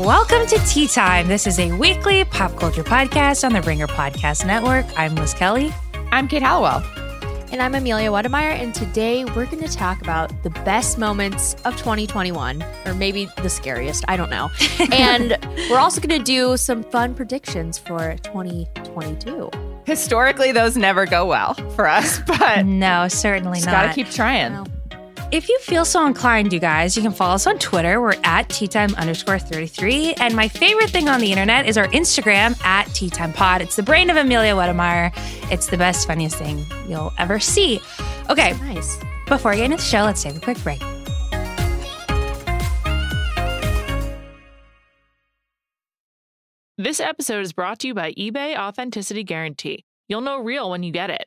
Welcome to Tea Time. This is a weekly pop culture podcast on the Ringer Podcast Network. I'm Liz Kelly. I'm Kate Halliwell. And I'm Amelia Wedemeyer. And today we're going to talk about the best moments of 2021, or maybe the scariest. I don't know. and we're also going to do some fun predictions for 2022. Historically, those never go well for us, but no, certainly not. just not. Gotta keep trying. Well, If you feel so inclined, you guys, you can follow us on Twitter. We're at teatime underscore 33. And my favorite thing on the internet is our Instagram at teatimepod. It's the brain of Amelia Wedemeyer. It's the best, funniest thing you'll ever see. Okay, nice. before we get into the show, let's take a quick break. This episode is brought to you by eBay Authenticity Guarantee. You'll know real when you get it.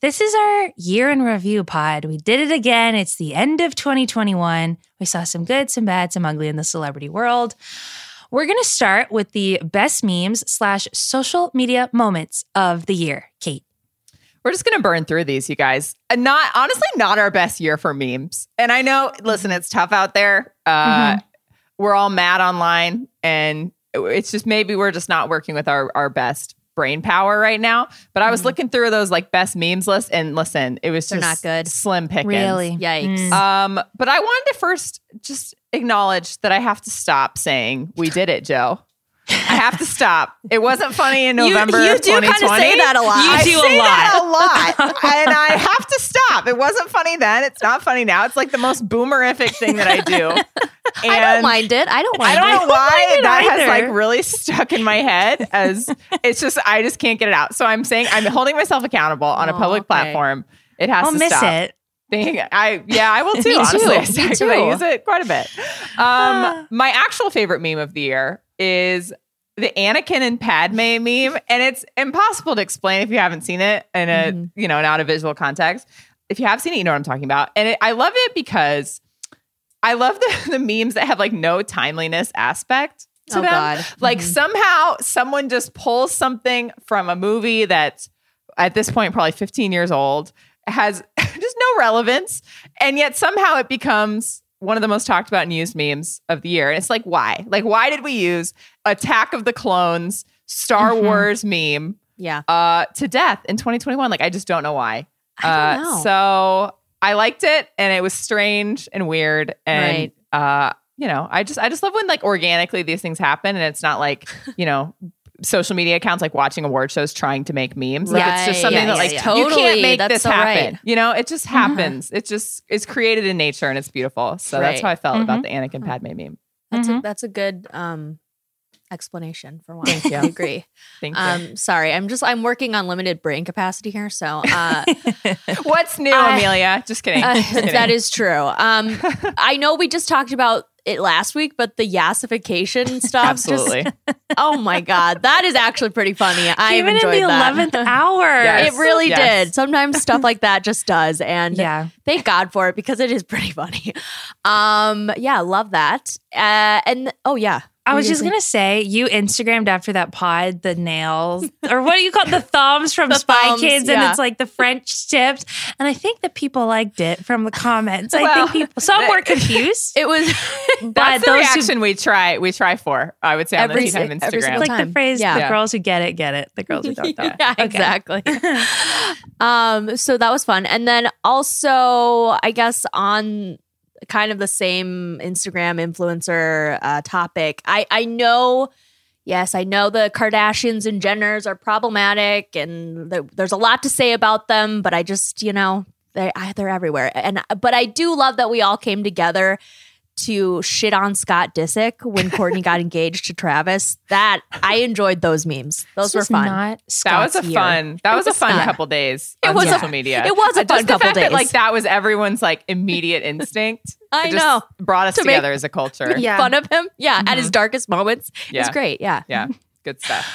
this is our year in review pod. We did it again. It's the end of 2021. We saw some good, some bad, some ugly in the celebrity world. We're going to start with the best memes slash social media moments of the year. Kate. We're just gonna burn through these, you guys. And not honestly, not our best year for memes. And I know, listen, it's tough out there. Uh, Mhm. We're all mad online, and it's just maybe we're just not working with our our best brain power right now. But I was Mhm. looking through those like best memes list, and listen, it was They're just not good. slim pickings. Really? Yikes. Mm. Um, but I wanted to first just acknowledge that I have to stop saying we did it, Joe. I have to stop. It wasn't funny in November you of do kinda say that a lot. You I do a say that lot. a lot, and I have to stop. It wasn't funny then. It's not funny now. It's like the most boomerific thing that I do. I don't mind it. I don't mind it. I don't know why it that has like really stuck in my head as it's just I just can't get it out. So I'm saying I'm holding myself accountable on a Oh, public okay. platform. It has I'll to miss stop. it. Thing. I yeah, I will too. Too. honestly, Me Because I too. use it quite a bit. Um, my actual favorite meme of the year is the Anakin and Padme meme, and it's impossible to explain if you haven't seen it in a Mhm. you know not a visual context. If you have seen it, you know what I'm talking about. And it, I love it because I love the, the memes that have like no timeliness aspect to Oh, them. God. Like Mhm. somehow someone just pulls something from a movie that's at this point probably 15 years old, has just no relevance, and yet somehow it becomes one of the most talked about and used memes of the year. And it's like, why? Like, why did we use Attack of the Clones, Star Mhm. Wars meme Yeah. uh, to death in 2021? Like, I just don't know why. Uh, so I liked it, and it was strange and weird, and uh, you know, I just I just love when like organically these things happen, and it's not like you know. Social media accounts like watching award shows trying to make memes. Like it's just something yeah, that yeah, like yeah. you can't Totally, make that's this so happen. right. You know, it just happens. It just it's created in nature and it's beautiful. So that's how I felt about Mhm. the Anakin Padme meme. That's a Mhm. that's a good um explanation for why Thank you. I agree. Thank you. Um, sorry, I'm just I'm working on limited brain capacity here, so uh, What's new, I- Amelia? Just kidding. uh, Just kidding. that is true. Um, I know we just talked about it last week, but the yassification stuff, absolutely. Just, oh my god, that is actually pretty funny. I Even in enjoyed the eleventh hour. Yes. It really Yes. did. Sometimes stuff like that just does, and Yeah. thank God for it because it is pretty funny. Um, yeah, love that. Uh, and oh yeah, I was What were you just gonna gonna say you Instagrammed after that pod the nails or what do you call it? the thumbs from The Spy thumbs, Kids and yeah. it's like the French tips and I think that people liked it from the comments. I think people some were confused, It was but That's the those who reaction we try. We try for. I would say on Every the Time si- every Instagram. like the phrase Yeah. the Yeah. girls who get it get it the girls who don't don't. yeah, Okay. exactly. um, so that was fun. And then also, I guess on kind of the same Instagram influencer uh, topic, I I know. Yes, I know the Kardashians and Jenners are problematic, and th- there's a lot to say about them. But I just, you know, they they're everywhere. And but I do love that we all came together to shit on Scott Disick when Courtney got engaged to Travis. That I enjoyed those memes. Those This were fun. Not that was a year. fun. That was, a fun fun. couple days. It on was a- social media. it was a fun just the couple fact That, days. like that was everyone's like immediate instinct. I It just know. Brought us To make- together as a culture. Make fun of him. Yeah, at his mm-hmm. darkest moments. Yeah. It's great. Yeah. Yeah. Good stuff.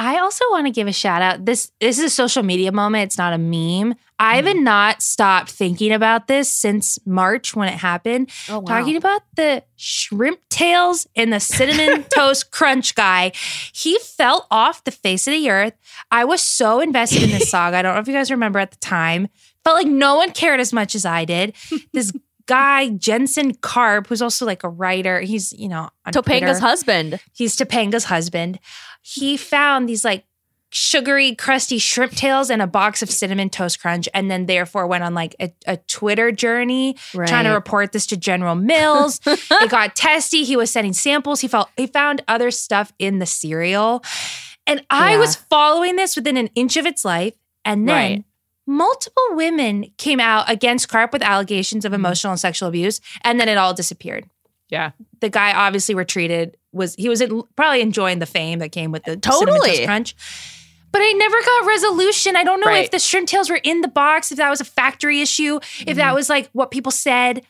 I also want to give a shout out. This this is a social media moment. It's not a meme. I haven't mm. not stopped thinking about this since March when it happened. Oh, wow. Talking about the shrimp tails and the cinnamon toast crunch guy. He fell off the face of the earth. I was so invested in this saga. I don't know if you guys remember at the time. Felt like no one cared as much as I did. This guy, Jensen Karp, who's also like a writer. He's, you know, Topanga's Twitter. husband. He's Topanga's husband. He found these like sugary, crusty shrimp tails and a box of cinnamon toast crunch, and then therefore went on like a, a Twitter journey trying to report this to General Mills. it got testy. He was sending samples. He felt he found other stuff in the cereal. And I Yeah. was following this within an inch of its life. And then Right. multiple women came out against Karp with allegations Mm-hmm. of emotional and sexual abuse. And then it all disappeared Yeah. the guy obviously retreated was he was probably enjoying the fame that came with the Totally. crunch but I never got resolution. I don't know Right. if the shrimp tails were in the box, if that was a factory issue, if that was like what people said.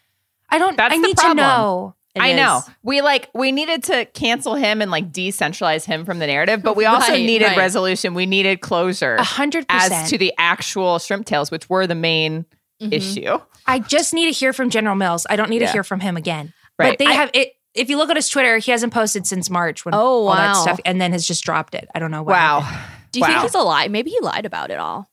I don't. That's I need to know. It I know. We like we needed to cancel him and like decentralize him from the narrative, but we also Right, needed right. resolution. We needed closure A hundred as to the actual shrimp tails, which were the main Mhm. issue. I just need to hear from General Mills. I don't need Yeah. to hear from him again. Right. But they I- have it. If you look at his Twitter, he hasn't posted since March when Oh, all that stuff, and then has just dropped it. I don't know. What Wow. happened. Do you Wow. think he's a lie? Maybe he lied about it all.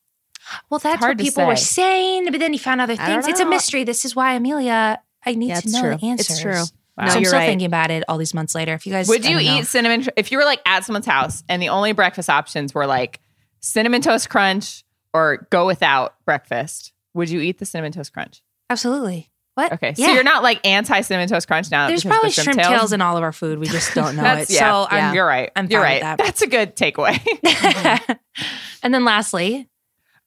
Well, that's hard what to people were saying, but then he found other things. It's a mystery. This is why Amelia. I need Yeah, to know true. the answers. It's true. Wow. So No, I'm you're still right. thinking about it all these months later. If you guys Would you don't know. eat cinnamon if you were like at someone's house and the only breakfast options were like cinnamon toast crunch or go without breakfast? Would you eat the cinnamon toast crunch? Absolutely. What? Okay, Yeah. so you're not like anti cinnamon toast crunch now. There's because of probably the shrimp, tails? in all of our food. We just don't know That's it. yeah. So yeah. I'm. You're right. I'm you're right. that. That's a good takeaway. and then lastly,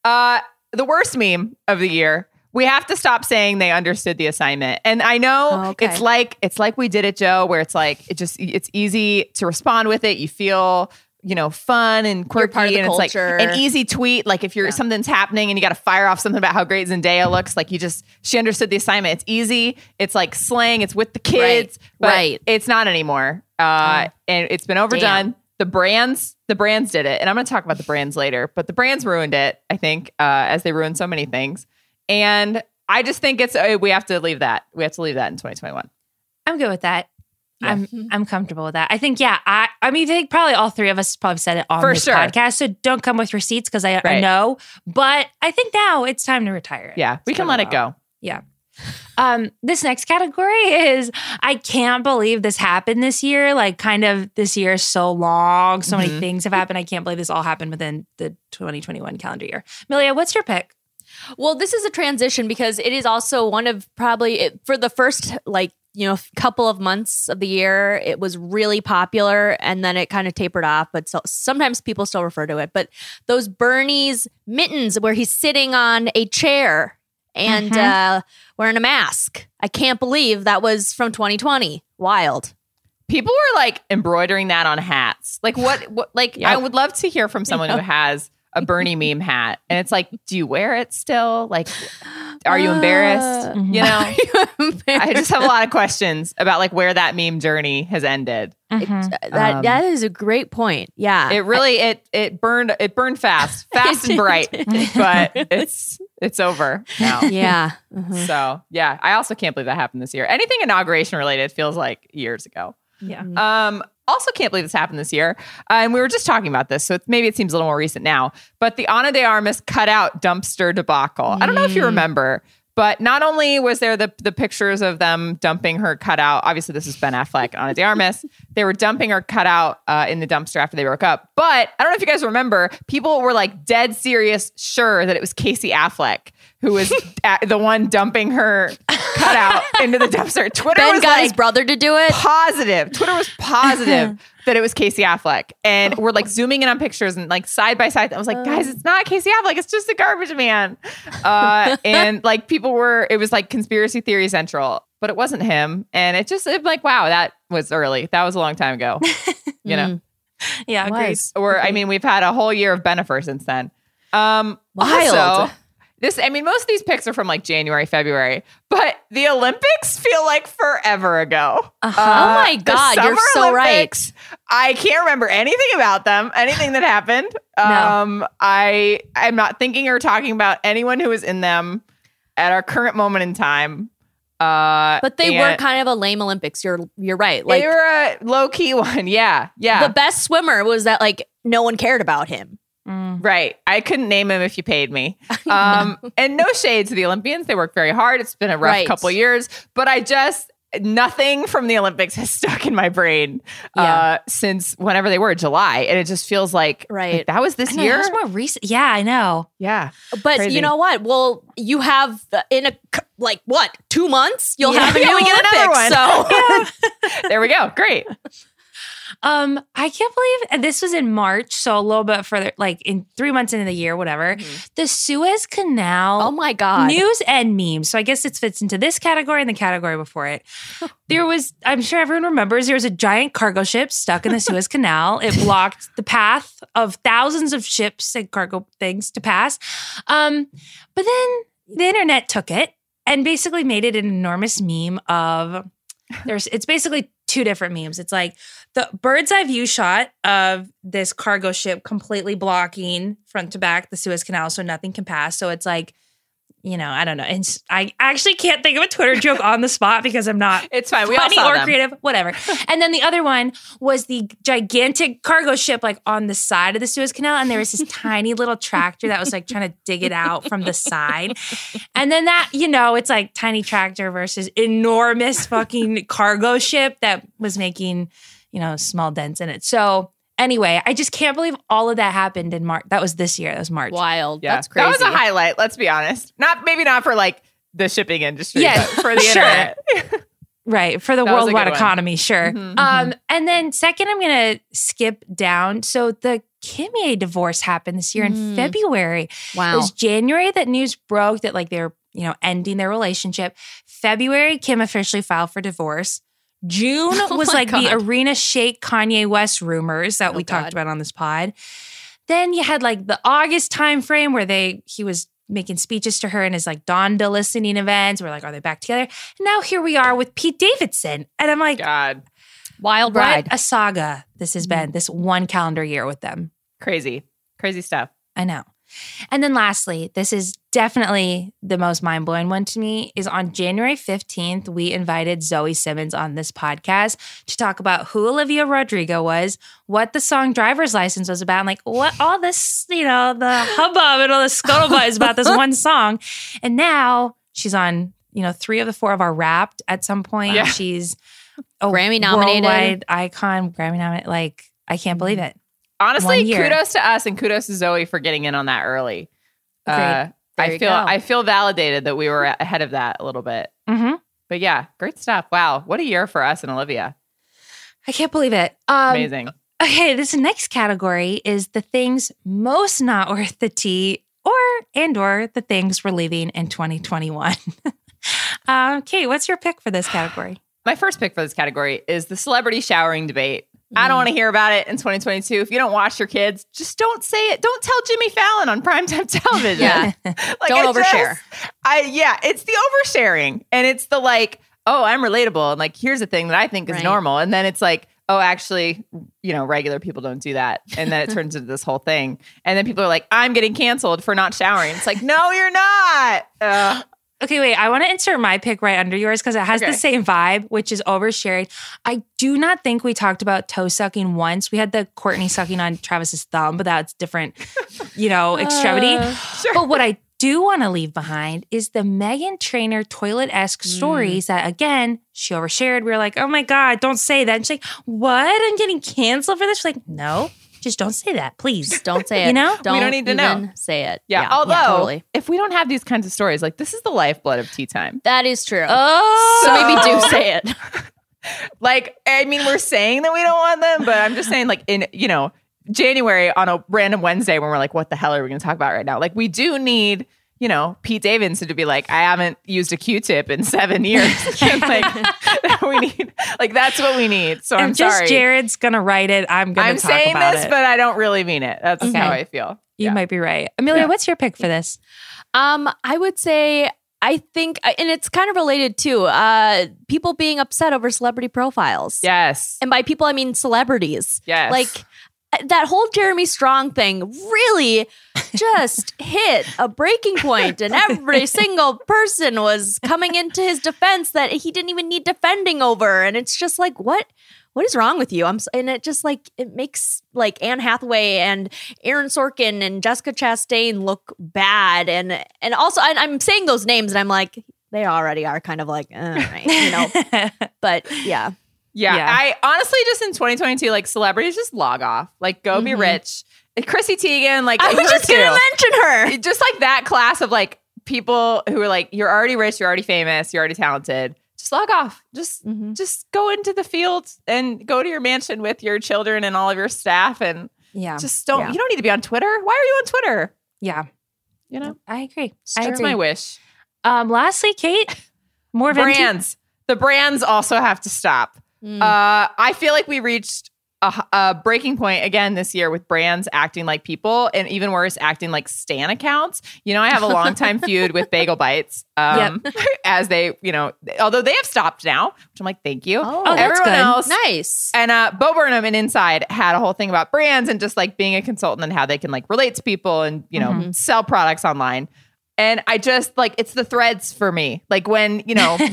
Uh, the worst meme of the year. We have to stop saying they understood the assignment. And I know Oh, okay. it's like it's like we did it, Joe, where it's like it just it's easy to respond with it. You feel you know fun and quirky, part of the and it's like an easy tweet. Like if you're Yeah. something's happening and you got to fire off something about how great Zendaya looks, like you just she understood the assignment. It's easy. It's like slang. It's with the kids, but right. It's not anymore. Uh, and it's been overdone. The brands, the brands did it, and I'm going to talk about the brands later. But the brands ruined it, I think, uh, as they ruined so many things. And I just think it's uh, we have to leave that. We have to leave that in 2021. I'm good with that. Yeah. I'm I'm comfortable with that. I think yeah. I I mean I think probably all three of us probably said it on For this sure. podcast. So don't come with receipts because I, I Right. know. But I think now it's time to retire it. Yeah, we can let a it go. Yeah. Um, this next category is I can't believe this happened this year. Like, kind of this year is so long. So many Mhm. things have happened. I can't believe this all happened within the 2021 calendar year. Milia, what's your pick? Well, this is a transition because it is also one of probably it, for the first like you know a couple of months of the year it was really popular and then it kind of tapered off but so, sometimes people still refer to it but those bernie's mittens where he's sitting on a chair and uh, wearing a mask i can't believe that was from 2020 wild People were like embroidering that on hats. Like what? What? Like I would love to hear from someone who has a Bernie meme hat, and it's like, do you wear it still? Like, are you embarrassed? Uh, you know, I just have a lot of questions about like where that meme journey has ended. Mhm. that Um, that is a great point. Yeah. It really it it burned it burned fast, fast and bright, but it's it's over now. yeah. Mhm. So yeah, I also can't believe that happened this year. Anything inauguration related feels like years ago. Yeah. Um, also can't believe this happened this year. Uh, and we were just talking about this, so maybe it seems a little more recent now. But the Ana de Armas cutout dumpster debacle. I don't know if you Mm. remember, but not only was there the the pictures of them dumping her cutout. Obviously, this is Ben Affleck and Ana de Armas. they were dumping her cutout uh, in the dumpster after they broke up. But I don't know if you guys remember, people were like dead serious, sure that it was Casey Affleck who was the one dumping her cutout into the dumpster. Twitter Ben was got like, his brother to do it. positive. Twitter was positive that it was Casey Affleck. And we're like zooming in on pictures and like side by side. I was like, guys, it's not Casey Affleck. It's just a garbage man. Uh, and like people were, it was like conspiracy theory central, but it wasn't him. And it just, it, like, wow, that was early. That was a long time ago. You know, Mm. Yeah, or I mean, we've had a whole year of Bennifer since then. Um, Wild. Also, this, I mean, most of these pics are from like January, February, but the Olympics feel like forever ago. Uh-huh. Oh my God, you're so Olympics, I can't remember anything about them, anything that happened. Um, I I'm not thinking or talking about anyone who was in them at our current moment in time. Uh, But they were kind of a lame Olympics. You're you're right. Like they were a low key one. Yeah, yeah. the best swimmer was that like no one cared about him. Mm. Right. I couldn't name him if you paid me. Um, and no shade to the Olympians. They work very hard. It's been a rough Right. couple years, but I just nothing from the Olympics has stuck in my brain uh, Yeah. since whenever they were July, and it just feels like Right. like, that was this know, year. that was more recent. Yeah, I know. yeah, But Crazy. you know what? Well, you have in a, like what two months you'll Yeah. have a Yeah, new another Olympics. So there we go. Great. Um, I can't believe this was in March, so a little bit further, like in three months into the year, whatever. The Suez Canal oh my god, news and memes. So I guess it fits into this category and the category before it. There was, I'm sure everyone remembers, there was a giant cargo ship stuck in the Suez Canal. It blocked the path of thousands of ships and cargo things to pass. Um, but then the internet took it and basically made it an enormous meme of there's it's basically two different memes. It's like the bird's eye view shot of this cargo ship completely blocking front to back the Suez Canal so nothing can pass. So it's like, you know, I don't know. And I actually can't think of a Twitter joke on the spot because I'm not It's fine. We all funny saw or them. creative, whatever. and then the other one was the gigantic cargo ship like on the side of the Suez Canal, and there was this tiny little tractor that was like trying to dig it out from the side. And then that, you know, it's like tiny tractor versus enormous fucking cargo ship that was making, you know, small dents in it. So anyway, I just can't believe all of that happened in March. That was this year. That was March. wild. Yeah, That's crazy. That was a highlight. Let's be honest. Not maybe not for like the shipping industry, Yeah, but for the sure. internet. Right, for the That worldwide good one. economy, sure. Mhm, Um, and then second, I'm gonna skip down. So the Kimye divorce happened this year in Mm. February. Wow. It was January that news broke that like they're you know ending their relationship. February, Kim officially filed for divorce. June Oh was my like the Irina Shayk Kanye West rumors that Oh we talked about on this pod. Then you had like the August time frame where they he was making speeches to her in his like Donda listening events. We're like, are they back together? And now here we are with Pete Davidson, and I'm like, God, Wild what ride. a saga this has Mm-hmm. been. This one calendar year with them. crazy, crazy stuff. I know. And then lastly, this is definitely the most mind blowing one to me is on January 15th, we invited Zoe Simmons on this podcast to talk about who Olivia Rodrigo was, what the song Driver's License was about, and like what all this, you know, the hubbub and all the scuttlebutt is about this one song. And now she's on, you know, three of the four of our wrapped at some point. Yeah. She's a Grammy nominated. worldwide icon, Grammy nominated. Like, I can't believe it. Honestly, kudos to us and kudos to Zoe for getting in on that early. Uh, I feel. I feel validated that we were ahead of that a little bit. Mm-hmm. But yeah, great stuff. Wow, what a year for us and Olivia. I can't believe it. Um, Amazing. Okay, this next category is the things most not worth the tea, or and or the things we're leaving in 2021. um, Kate, what's your pick for this category? my first pick for this category is the celebrity showering debate. I don't mm-hmm. want to hear about it in 2022. If you don't watch your kids, just don't say it. Don't tell Jimmy Fallon on primetime television. Yeah. Like, Don't I just- overshare. I yeah, it's the oversharing, and it's the like, oh, I'm relatable, and like, here's a thing that I think is Right. normal, and then it's like, oh, actually, you know, regular people don't do that, and then it turns into this whole thing, and then people are like, I'm getting canceled for not showering. It's like, no, you're not. Ugh. Okay, wait. I want to insert my pick right under yours because it has Okay. the same vibe, which is oversharing. I do not think we talked about toe sucking once. We had the Courtney sucking on Travis's thumb, but that's different, you know, extremity. Uh, but what I do want to leave behind is the Meghan Trainor toilet esque mm. stories that, again, she overshared. We were like, oh my God, don't say that. And she's like, what? I'm getting canceled for this? She's like, no, just don't say that, please. Don't say it. You know? We don't don't need to know. Say it. Yeah. Although, totally. if we don't have these kinds of stories, like this is the lifeblood of tea time. That is true. Oh, so maybe do say it. Like, I mean, we're saying that we don't want them, but I'm just saying, like, in you know, January on a random Wednesday when we're like, what the hell are we going to talk about right now? Like, we do need, you know, Pete Davidson to be like, I haven't used a Q-tip in seven years. Like, we need, like, that's what we need. So I'm just sorry. Jared's gonna write it. I'm gonna I'm talk saying about this, it. but I don't really mean it. That's Okay. how I feel. you Yeah. might be right. Amelia, Yeah. what's your pick for this? Um, I would say I think, and it's kind of related to uh, people being upset over celebrity profiles. Yes. And by people, I mean celebrities. Yes. Like that whole Jeremy Strong thing really just hit a breaking point, and every single person was coming into his defense that he didn't even need defending over. And it's just like, what? What is wrong with you? I'm and it just like it makes like Anne Hathaway and Aaron Sorkin and Jessica Chastain look bad, and and also and I'm saying those names, and I'm like they already are kind of like, uh, right, you know. But yeah, Yeah, Yeah. I honestly just in 2022, like celebrities just log off. Like go be Mhm. rich. And Chrissy Teigen, like I was just gonna mention her. just like that class of like people who are like, you're already rich, you're already famous, you're already talented. Just log off. Just Mhm. just go into the field and go to your mansion with your children and all of your staff and yeah. just don't Yeah. you don't need to be on Twitter. Why are you on Twitter? yeah. You know? I agree. I That's agree. my wish. Um, lastly, Kate, more venti- Brands. The brands also have to stop. Mm. Uh, I feel like we reached a, a breaking point again this year with brands acting like people, and even worse, acting like stan accounts. You know, I have a long time feud with Bagel Bites, um, as they, you know, although they have stopped now, which I'm like, thank you. Oh, that's Everyone good. else, nice. and uh, Bo Burnham and Inside had a whole thing about brands and just like being a consultant and how they can like relate to people and you know Mhm. sell products online. And I just like it's the threads for me. Like when you know.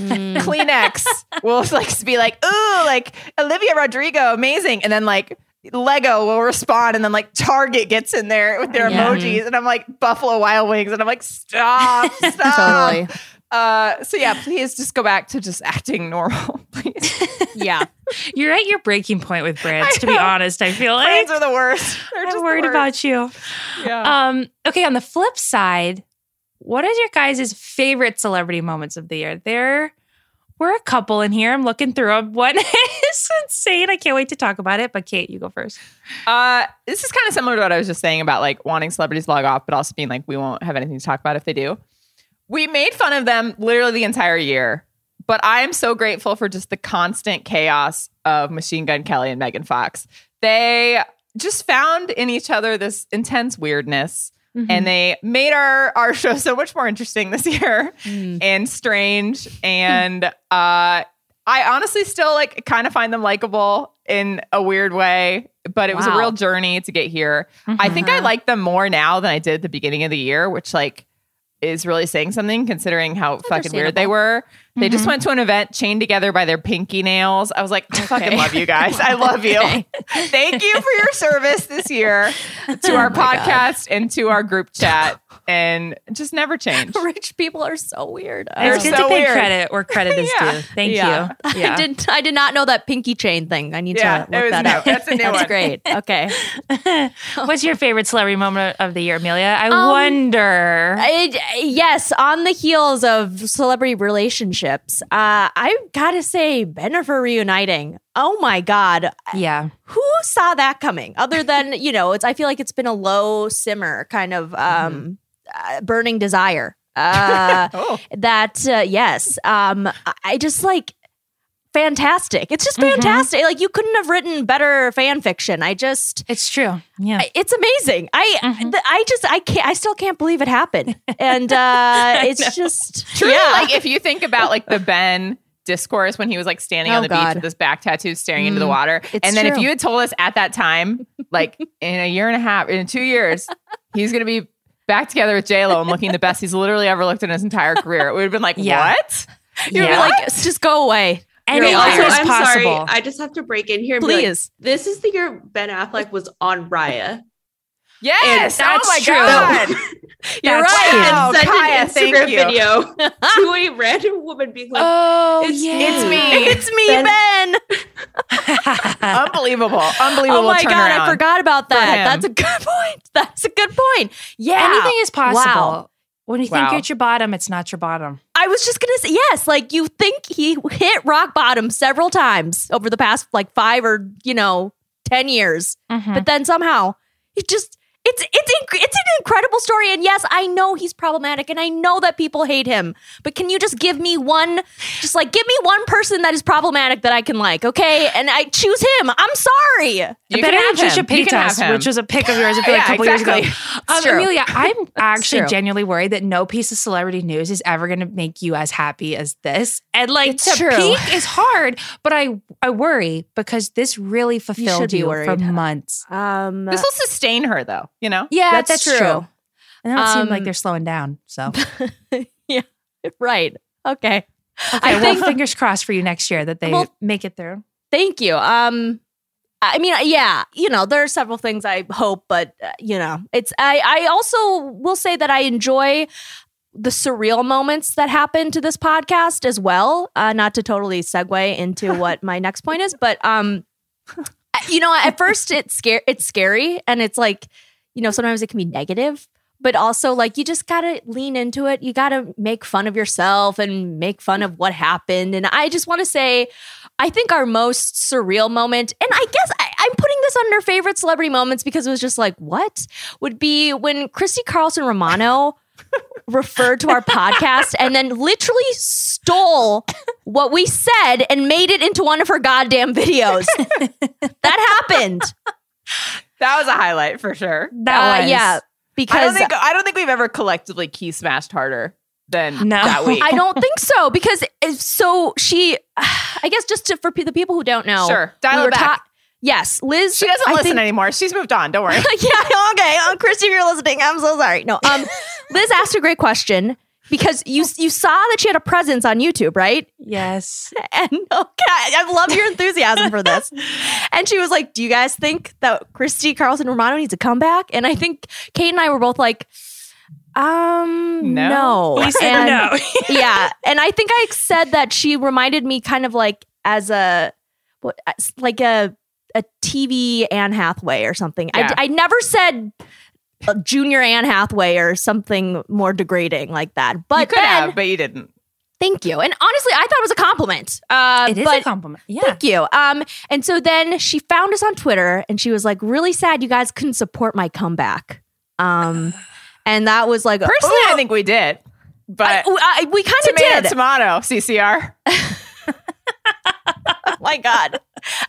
Kleenex will like be like, ooh, like Olivia Rodrigo, amazing, and then like. Lego will respond, and then like Target gets in there with their Yeah. emojis, and I'm like Buffalo Wild Wings, and I'm like, stop, stop. Totally. Uh, so yeah, please just go back to just acting normal, please. Yeah. You're at your breaking point with brands, to be honest. I feel like Brands are the worst. They're just I'm worried worst. about you. Yeah. Um, okay, on the flip side, what is your guys' favorite celebrity moments of the year? There were a couple in here. I'm looking through them. One is insane. I can't wait to talk about it. But Kate, you go first. Uh, this is kind of similar to what I was just saying about like wanting celebrities to log off, but also being like, we won't have anything to talk about if they do. We made fun of them literally the entire year, but I am so grateful for just the constant chaos of Machine Gun Kelly and Megan Fox. They just found in each other this intense weirdness. And mm-hmm. they made our our show so much more interesting this year mm. and strange. And uh, I honestly still like kind of find them likable in a weird way, but it was a real journey to get here. Mm-hmm. I think I like them more now than I did at the beginning of the year, which like is really saying something considering how fucking weird they were. They just went to an event chained together by their pinky nails. I was like, I fucking Okay. love you guys. I love you. Thank you for your service this year to Oh our podcast and to our group chat and just never change. Rich people are so weird. They're It's good so to pay weird. credit where credit is Yeah. due. Thank Yeah. you. Yeah. I did. I did not know that pinky chain thing. I need Yeah, to it look that new. up. That's a new That's one. great. Okay. What's your favorite celebrity moment of the year, Amelia? I Um, wonder. I, yes, on the heels of celebrity relationships, uh, I've got to say, Bennifer reuniting. Oh my God. yeah. Who saw that coming? Other than, you know, it's, I feel like it's been a low simmer kind of um, uh, burning desire. Uh, Oh, that, uh, yes. Um, I just like, fantastic. It's just Mhm. fantastic. Like you couldn't have written better fan fiction. I just It's true. Yeah. I- it's amazing. I Mhm. th- I just I can't I still can't believe it happened. And uh it's just true. yeah. like if you think about like the Ben discourse when he was like standing Oh, on the beach with his back tattoo staring into the Mm, water. And then if you had told us at that time, like in a year and a half, in two years, he's gonna be back together with J Lo and looking the best he's literally ever looked in his entire career, it would have been like, Yeah. what? You'd be Yeah. like, just go away. Anything You're a is I'm sorry. possible. I just have to break in here and be like, Please. this is the year Ben Affleck was on Raya. Yes. And oh my that's true. god. You're That's right. true. Wow, and sent Kaya, an Instagram video to a random woman being like, oh, it's- yeah. It's me. It's me, Ben. Unbelievable. Unbelievable Oh my god. I forgot about that. him. That's a good point. That's a good point. Yeah. Anything is possible. Wow. When you Wow. think you're at your bottom, it's not your bottom. I was just gonna say yes. Like you think he hit rock bottom several times over the past like five or you know ten years, Mhm. but then somehow he just it's it's inc- it's an incredible story. And yes, I know he's problematic, and I know that people hate him. But can you just give me one, just like give me one person that is problematic that I can like, okay? And I choose him. I'm sorry. You Better can have than Trisha him. You can have Paytas, which was a pick of yours I feel like, Yeah, a couple years exactly. ago. Um. Amelia, I'm actually genuinely worried that no piece of celebrity news is ever going to make you as happy as this. And like It's to true. peak is hard, but I I worry because this really fulfilled be you, for worried. months. Um, This will sustain her though, you know? Yeah, That's that's, true. true. And it don't seem like Um, they're slowing down. So yeah, right. Okay. I I think think fingers crossed for you next year that they Well- make it through. Thank you. Um, I mean, yeah, you know, there are several things I hope, but uh, you know, it's. I I also will say that I enjoy the surreal moments that happen to this podcast as well. Uh, not to totally segue into what my next point is, but um, you know, at first it's scary. It's scary, and it's like, you know, sometimes it can be negative. But also, like, you just gotta lean into it. You gotta make fun of yourself and make fun of what happened. And I just want to say, I think our most surreal moment, and I guess I, I'm putting this under favorite celebrity moments because it was just like, what would be when Christy Carlson Romano referred to our podcast and then literally stole what we said and made it into one of her goddamn videos. that happened. That was a highlight for sure. That Uh, was yeah, I because don't think I don't think we've ever collectively key smashed harder than No. that week. I don't think so because if- so she, I guess just to, for pe- the people who don't know, Sure. Dial we it back. ta- yes, Liz. she doesn't I listen think- anymore. She's moved on. Don't worry. yeah, okay. Um, Christy, if you're listening, I'm so sorry. No, um, Liz asked a great question because you you saw that she had a presence on YouTube, right? Yes. And okay, I love your enthusiasm for this. And she was like, "Do you guys think that Christy Carlson Romano needs a comeback?" And I think Kate and I were both like, "Um, No. no." And- no. yeah, and I think I said that she reminded me kind of like as a what like a a TV Anne Hathaway or something. Yeah. I, I never said junior Anne Hathaway or something more degrading like that. But you could then, have, but you didn't. thank you. And honestly, I thought it was a compliment. Uh, It is but a compliment. Yeah. Thank you. Um, and so then she found us on Twitter and she was like, really sad you guys couldn't support my comeback. Um, and that was like, Personally, oh, I think we did. But I- I- we kind of tomato, did. tomato, CCR. Oh my God.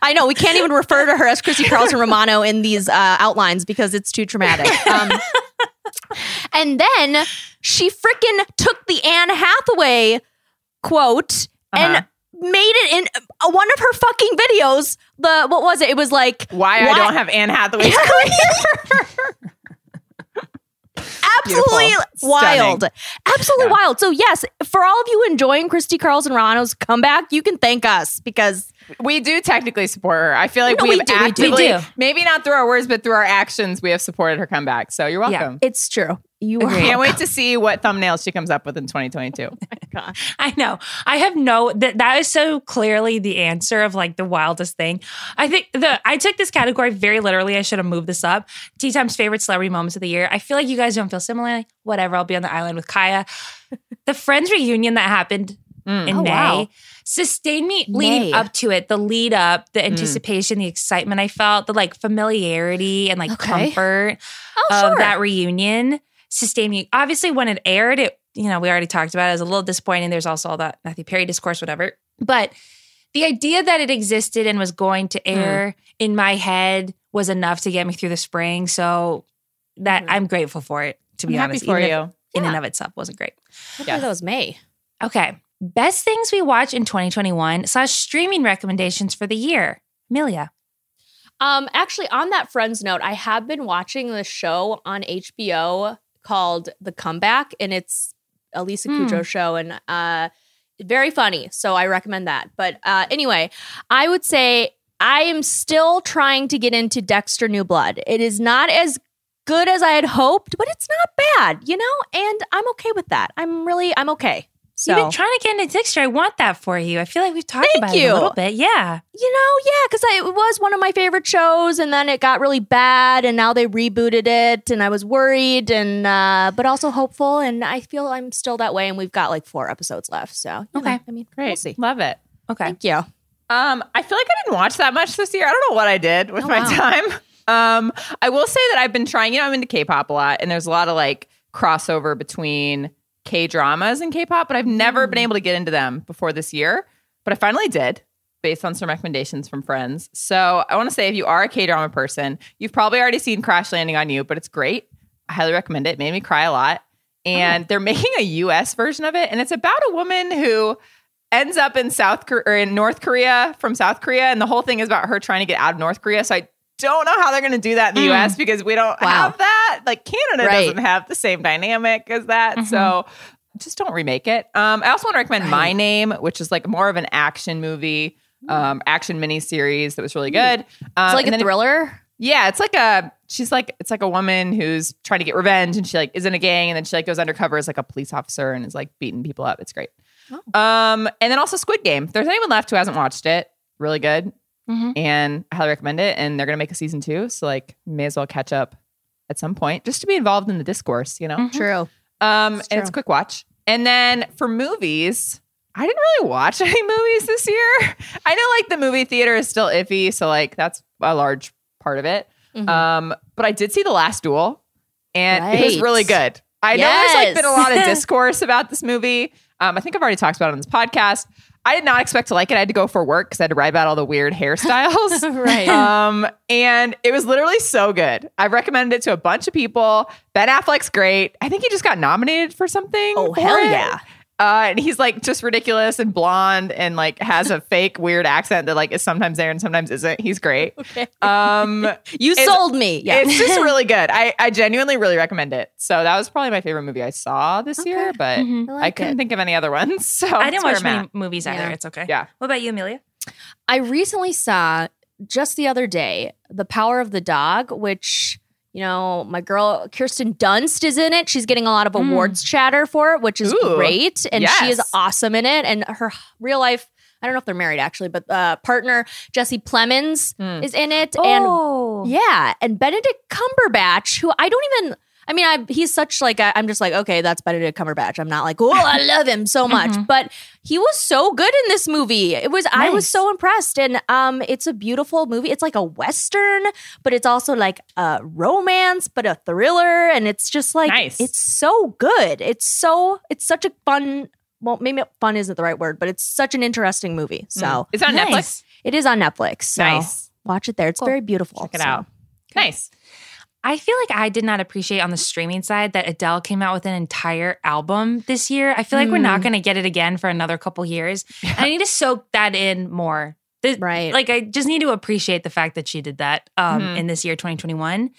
I know we can't even refer to her as Chrissy Carlson Romano in these uh, outlines because it's too traumatic. Um, and then she freaking took the Anne Hathaway quote Uh-huh. and made it in uh, one of her fucking videos. The what was it? It was like Why, I don't have Anne Hathaway's career. absolutely Beautiful. wild. Stunning. Absolutely Yeah. wild. So yes, for all of you enjoying Christy Carlson Romano's comeback, you can thank us because we do technically support her. I feel like No, we, we have do, actively, We do. maybe not through our words, but through our actions, we have supported her comeback. So you're Yeah. welcome. it's true. You are Can't wait to see what thumbnails she comes up with in 2022. I know. I have no that that is so clearly the answer of like the wildest thing. I think the I took this category very literally. I should have moved this up. Tea Time's favorite celebrity moments of the year. I feel like you guys don't feel similarly. Whatever. I'll be on the island with Kaya. the Friends reunion that happened Mm. in Oh, May wow. Sustained me leading May. up to it. The lead up, Mm. the anticipation, the excitement I felt, the like familiarity and like Okay. comfort Oh, of sure. that reunion sustained me. Obviously, when it aired, it you know we already talked about it. It was a little disappointing. There's also all that Matthew Perry discourse, whatever. But the idea that it existed and was going to air in my head was enough to get me through the spring. So that Mhm. I'm grateful for it. To be I'm happy honest, for even if you. in and of itself wasn't great. Hopefully Yes. that was May. Okay, best things we watch in 2021 slash streaming recommendations for the year. Amelia. Um, actually, on that Friends note, I have been watching this show on HBO called The Comeback, and it's a Lisa. Kudrow show, and uh, very funny. So I recommend that. But uh, anyway, I would say I am still trying to get into Dexter New Blood. It is not as good as I had hoped, but it's not bad, you know, and I'm okay with that. I'm really, I'm okay. So You've been trying to get into Dexter. I want that for you. I feel like we've talked Thank about it a little bit. Yeah. you know, yeah, because it was one of my favorite shows, and then it got really bad, and now they rebooted it, and I was worried, and uh, but also hopeful, and I feel I'm still that way, and we've got like four episodes left, so Okay. know, I mean, Great. we'll see. Love it. Okay. Thank you. Um, I feel like I didn't watch that much this year. I don't know what I did with Oh, my wow. time. Um, I will say that I've been trying, you know, I'm into K-pop a lot, and there's a lot of like crossover between K-dramas and K-pop, but I've never Mm. been able to get into them before this year. But I finally did, based on some recommendations from friends. So I want to say if you are a K-drama person, you've probably already seen Crash Landing on You, but it's great. I highly recommend it. It made me cry a lot. And they're making a US version of it, and it's about a woman who ends up in South Kor- or in North Korea from South Korea, and the whole thing is about her trying to get out of North Korea. So I don't know how they're going to do that in the U.S. because we don't Wow. have that. Like Canada Right. doesn't have the same dynamic as that. So just don't remake it. Um, I also want to recommend My Name, which is like more of an action movie, um, action miniseries that was really good. Um, It's like a thriller. yeah, it's like a she's like it's like a woman who's trying to get revenge and she like is in a gang and then she like goes undercover as like a police officer and is like beating people up. It's great. Oh. Um and then also Squid Game. If there's anyone left who hasn't watched it, really good. Mhm. And I highly recommend it. And they're gonna make a season two. So like may as well catch up at some point just to be involved in the discourse, you know? Mhm. True. Um, It's and it's a quick watch. And then for movies, I didn't really watch any movies this year. I know like the movie theater is still iffy, so like that's a large part of it. Mhm. Um, but I did see The Last Duel, and it was really good. I know there's like been a lot of discourse about this movie. Um, I think I've already talked about it on this podcast. I did not expect to like it. I had to go for work because I had to write about all the weird hairstyles. right. Um, and it was literally so good. I've recommended it to a bunch of people. Ben Affleck's great. I think he just got nominated for something. oh for hell it. yeah. Uh, and he's like just ridiculous and blonde and like has a fake weird accent that like is sometimes there and sometimes isn't. He's great. Okay. Um, You it's- sold me. Yeah. it's just really good. I, I genuinely really recommend it. So that was probably my favorite movie I saw this year, but Mhm. I I couldn't it. think of any other ones. So I didn't watch I'm many movies either. Yeah. It's okay. Yeah. What about you, Amelia? I recently saw just the other day The Power of the Dog, which you know my girl Kirsten Dunst is in it. She's getting a lot of Mm. awards chatter for it, which is Ooh. great, and she is awesome in it. And her real life. I don't know if they're married actually, but uh, partner Jesse Plemons Hmm. is in it, and oh, yeah, and Benedict Cumberbatch, who I don't even. I mean, I, he's such like i I'm just like okay, that's Benedict Cumberbatch. I'm not like oh, I love him so much, Mhm. but he was so good in this movie. It was I was so impressed, and um, it's a beautiful movie. It's like a western, but it's also like a romance, but a thriller, and it's just like Nice. it's so good. It's so it's such a fun. Well, maybe fun isn't the right word, but it's such an interesting movie. So Mm. It's on nice. Netflix. it is on Netflix. So Nice. watch it there. It's Cool. very beautiful. Check it So. out. Nice. I feel like I did not appreciate on the streaming side that Adele came out with an entire album this year. I feel like we're not Mm. going to get it again for another couple years. And I need to soak that in more. The- Right. Like I just need to appreciate the fact that she did that um, Mhm. in this year 2021.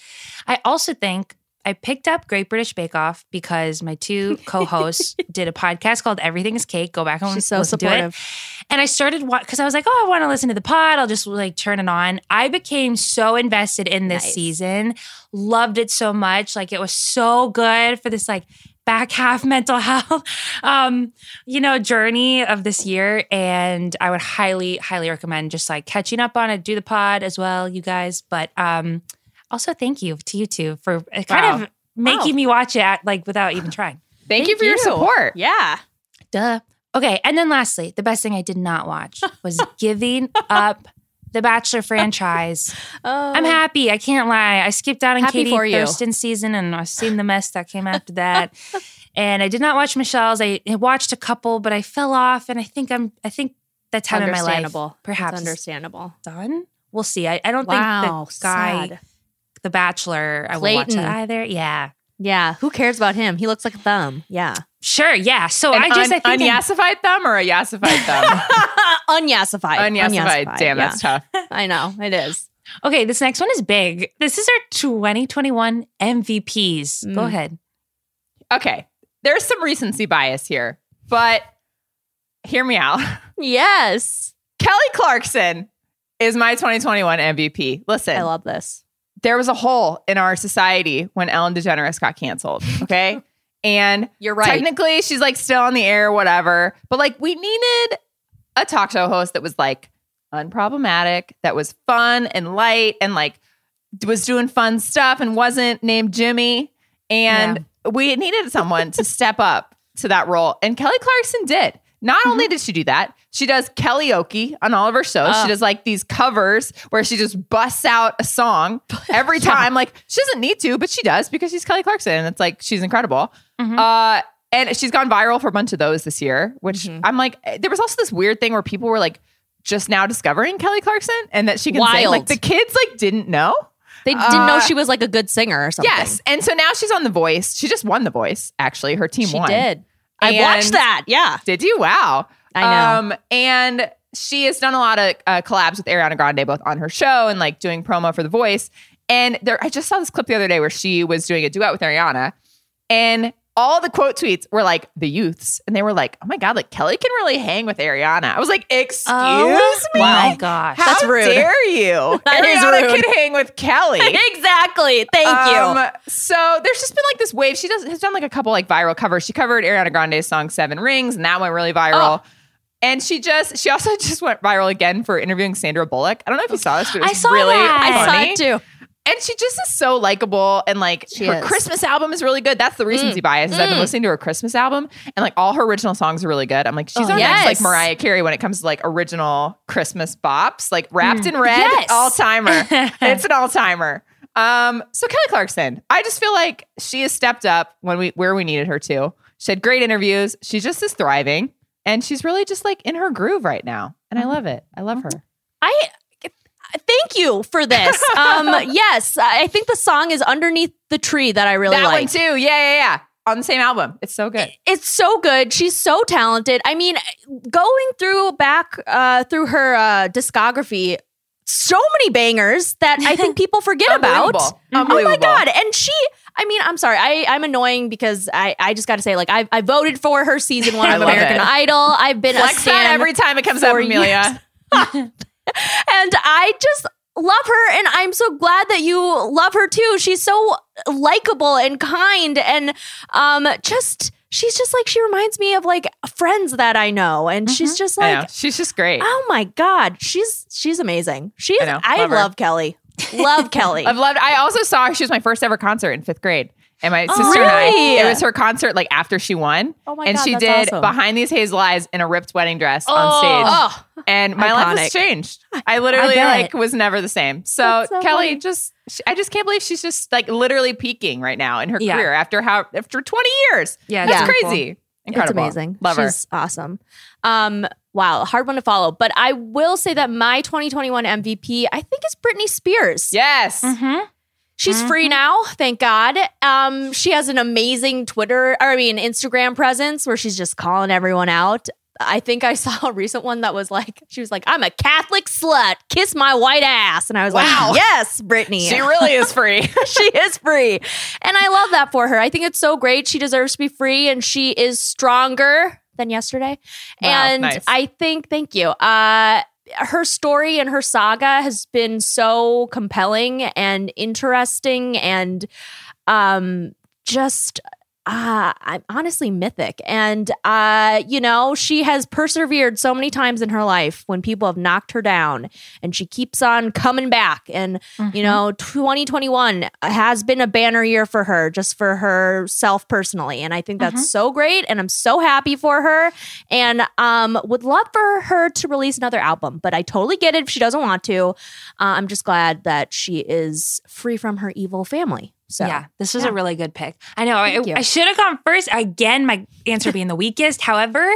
I also think I picked up Great British Bake Off because my two co-hosts did a podcast called Everything is Cake. Go back and She's so listen to it. supportive. And I started because I was like, oh, I want to listen to the pod. I'll just like turn it on. I became so invested in this Nice. season, loved it so much. Like it was so good for this like back half mental health, um, you know, journey of this year. And I would highly, highly recommend just like catching up on it. Do the pod as well, you guys. But um, also thank you to you two for uh, kind Wow. of making Wow. me watch it at, like without even trying. Thank, you for your support. Yeah. Duh. Okay. And then lastly, the best thing I did not watch was giving up the Bachelor franchise. Oh. I'm happy. I can't lie. I skipped out on Happy Katie for you. Thurston's season and I've seen the mess that came after that. and I did not watch Michelle's. I watched a couple, but I fell off. And I think I'm, I think that time in my life Understandable. Perhaps is understandable. done. We'll see. I, I don't Wow, think the guy, sad. The Bachelor, I will watch Clayton. that either. Yeah. Yeah, who cares about him? He looks like a thumb. Yeah. Sure. Yeah. So An I just, un- I think. unyassified thumb or a yassified thumb? Unyassified. unyassified. Damn, yeah. that's tough. I know it is. okay. This next one is big. This is our 2021 MVPs. Go Mm. ahead. Okay, there's some recency bias here, but hear me out. Yes, Kelly Clarkson is my 2021 MVP. Listen, I love this. There was a hole in our society when Ellen DeGeneres got canceled. Okay. and You're right. technically she's like still on the air, whatever. But like we needed a talk show host that was like unproblematic, that was fun and light and like was doing fun stuff and wasn't named Jimmy. And we needed someone to step up to that role. And Kelly Clarkson did. Not mm-hmm. only did she do that, she does karaoke on all of her shows. Oh. She does like these covers where she just busts out a song every time. Like she doesn't need to, but she does because she's Kelly Clarkson. And it's like she's incredible. Mhm. Uh, and she's gone viral for a bunch of those this year, which Mhm. I'm like, eh, there was also this weird thing where people were like just now discovering Kelly Clarkson and that she can sing. Wild. Like the kids like didn't know. They didn't know Uh, she was like a good singer or something. Yes. And so now she's on The Voice. She just won The Voice, actually. Her team she won. She did. I And- watched that. Yeah, Did you? Wow. I know. Um, and she has done a lot of uh, collabs with Ariana Grande, both on her show and like doing promo for The Voice. And there, I just saw this clip the other day where she was doing a duet with Ariana, and all the quote tweets were like the youths, and they were like, "Oh my god, like Kelly can really hang with Ariana." I was like, "Excuse Oh me, my gosh. how That's rude. dare you? That is Ariana rude. can hang with Kelly." exactly. Thank you. Um, so there's just been like this wave. She does has done like a couple like viral covers. She covered Ariana Grande's song Seven Rings, and that went really viral. And she just she also just went viral again for interviewing Sandra Bullock. I don't know if you saw this, but I saw really that. I saw it too. And she just is so likable and like She her is. Christmas album is really good. That's the reason recency bias. Is I've been Mm. listening to her Christmas album and like all her original songs are really good. I'm like, she's Oh, our yes. next like Mariah Carey when it comes to like original Christmas bops, like wrapped in red, Yes. all timer. it's an all timer. Um, so Kelly Clarkson, I just feel like she has stepped up when we where we needed her to. She had great interviews. She just is thriving, and she's really just like in her groove right now, and I love it. I love her. I thank you for this. Um, yes, I think the song is underneath the tree that I really that like. one too. Yeah, yeah, yeah. On the same album, it's so good. It's so good. She's so talented. I mean, going through back uh, through her uh, discography, so many bangers that I think people forget about. Oh my god! And she, I mean, I'm sorry, I, I'm annoying because I, I just got to say, like, I, I voted for her season one of American it. Idol. I've been a Flex stan every time it comes up, Amelia. and I just love her and I'm so glad that you love her too. She's so likable and kind and um just she's just like she reminds me of like friends that I know and she's just like She's just great. oh my god, she's she's amazing. She's I know. I, Love her. love Kelly. Love Kelly. I've loved. I also saw her. She was my first ever concert in fifth grade, and my Oh, sister and I. really? It was her concert like after she won, oh my and god, she did awesome. behind these hazel eyes in a ripped wedding dress on Oh. stage, Oh, and my life has changed. I literally bet. like was never the same. So, so Kelly, funny. just she, I just can't believe she's just like literally peaking right now in her Yeah. career after how after twenty years. Yeah, That's Yeah. crazy. Incredible. It's amazing. Love She's awesome. Um, wow, hard one to follow. But I will say that my 2021 MVP, I think, is Britney Spears. Yes. Mm-hmm. She's free now, thank God. Um, she has an amazing Twitter, or I mean Instagram presence where she's just calling everyone out. I think I saw a recent one that was like, she was like, "I'm a Catholic slut, kiss my white ass," and I was Wow. like, "Yes, Britney, She really is free. she is free. And I love that for her. I think it's so great. She deserves to be free and she is stronger than yesterday. Wow, and nice. I think, thank you. Uh, her story and her saga has been so compelling and interesting and um, just uh, I'm honestly mythic. And, uh, you know, she has persevered so many times in her life when people have knocked her down and she keeps on coming back. And, you know, 2021 has been a banner year for her, just for herself personally. And I think that's so great. And I'm so happy for her and um, would love for her to release another album. But I totally get it if she doesn't want to. Uh, I'm just glad that she is free from her evil family. So, yeah, this was yeah. a really good pick. I know. I. I should have gone first. Again, my answer being the weakest. However,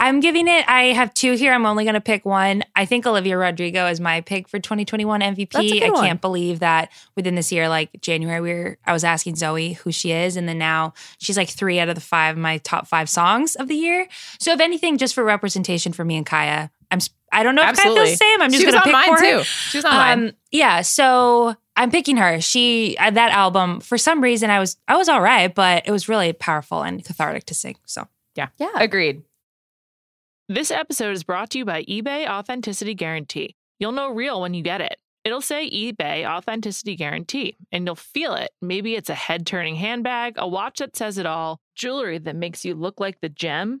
I'm giving it. I have two here. I'm only going to pick one. I think Olivia Rodrigo is my pick for 2021 MVP. That's a good I one. can't believe that within this year, like January, we were I was asking Zoe who she is, and then now she's like three out of the five of my top five songs of the year. So if anything, just for representation for me and Kaya, I'm. I don't know if Kaya feels Absolutely. the same. I'm just going to pick mine for her. too. She was on mine. Um, yeah, so I'm picking her. She uh, that album for some reason I was I was all right, but it was really powerful and cathartic to sing. So yeah, Yeah. Agreed. This episode is brought to you by eBay Authenticity Guarantee. You'll know real when you get it. It'll say eBay Authenticity Guarantee, and you'll feel it. Maybe it's a head turning handbag, a watch that says it all, jewelry that makes you look like the gem.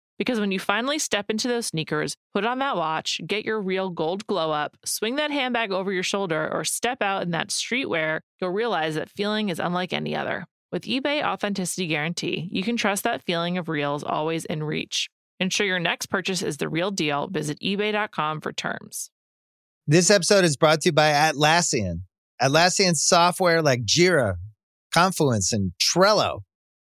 Because when you finally step into those sneakers, put on that watch, get your real gold glow up, swing that handbag over your shoulder, or step out in that streetwear, you'll realize that feeling is unlike any other. With eBay Authenticity Guarantee, you can trust that feeling of real is always in reach. Ensure your next purchase is the real deal. Visit eBay.com for terms. This episode is brought to you by Atlassian. Atlassian software like Jira, Confluence, and Trello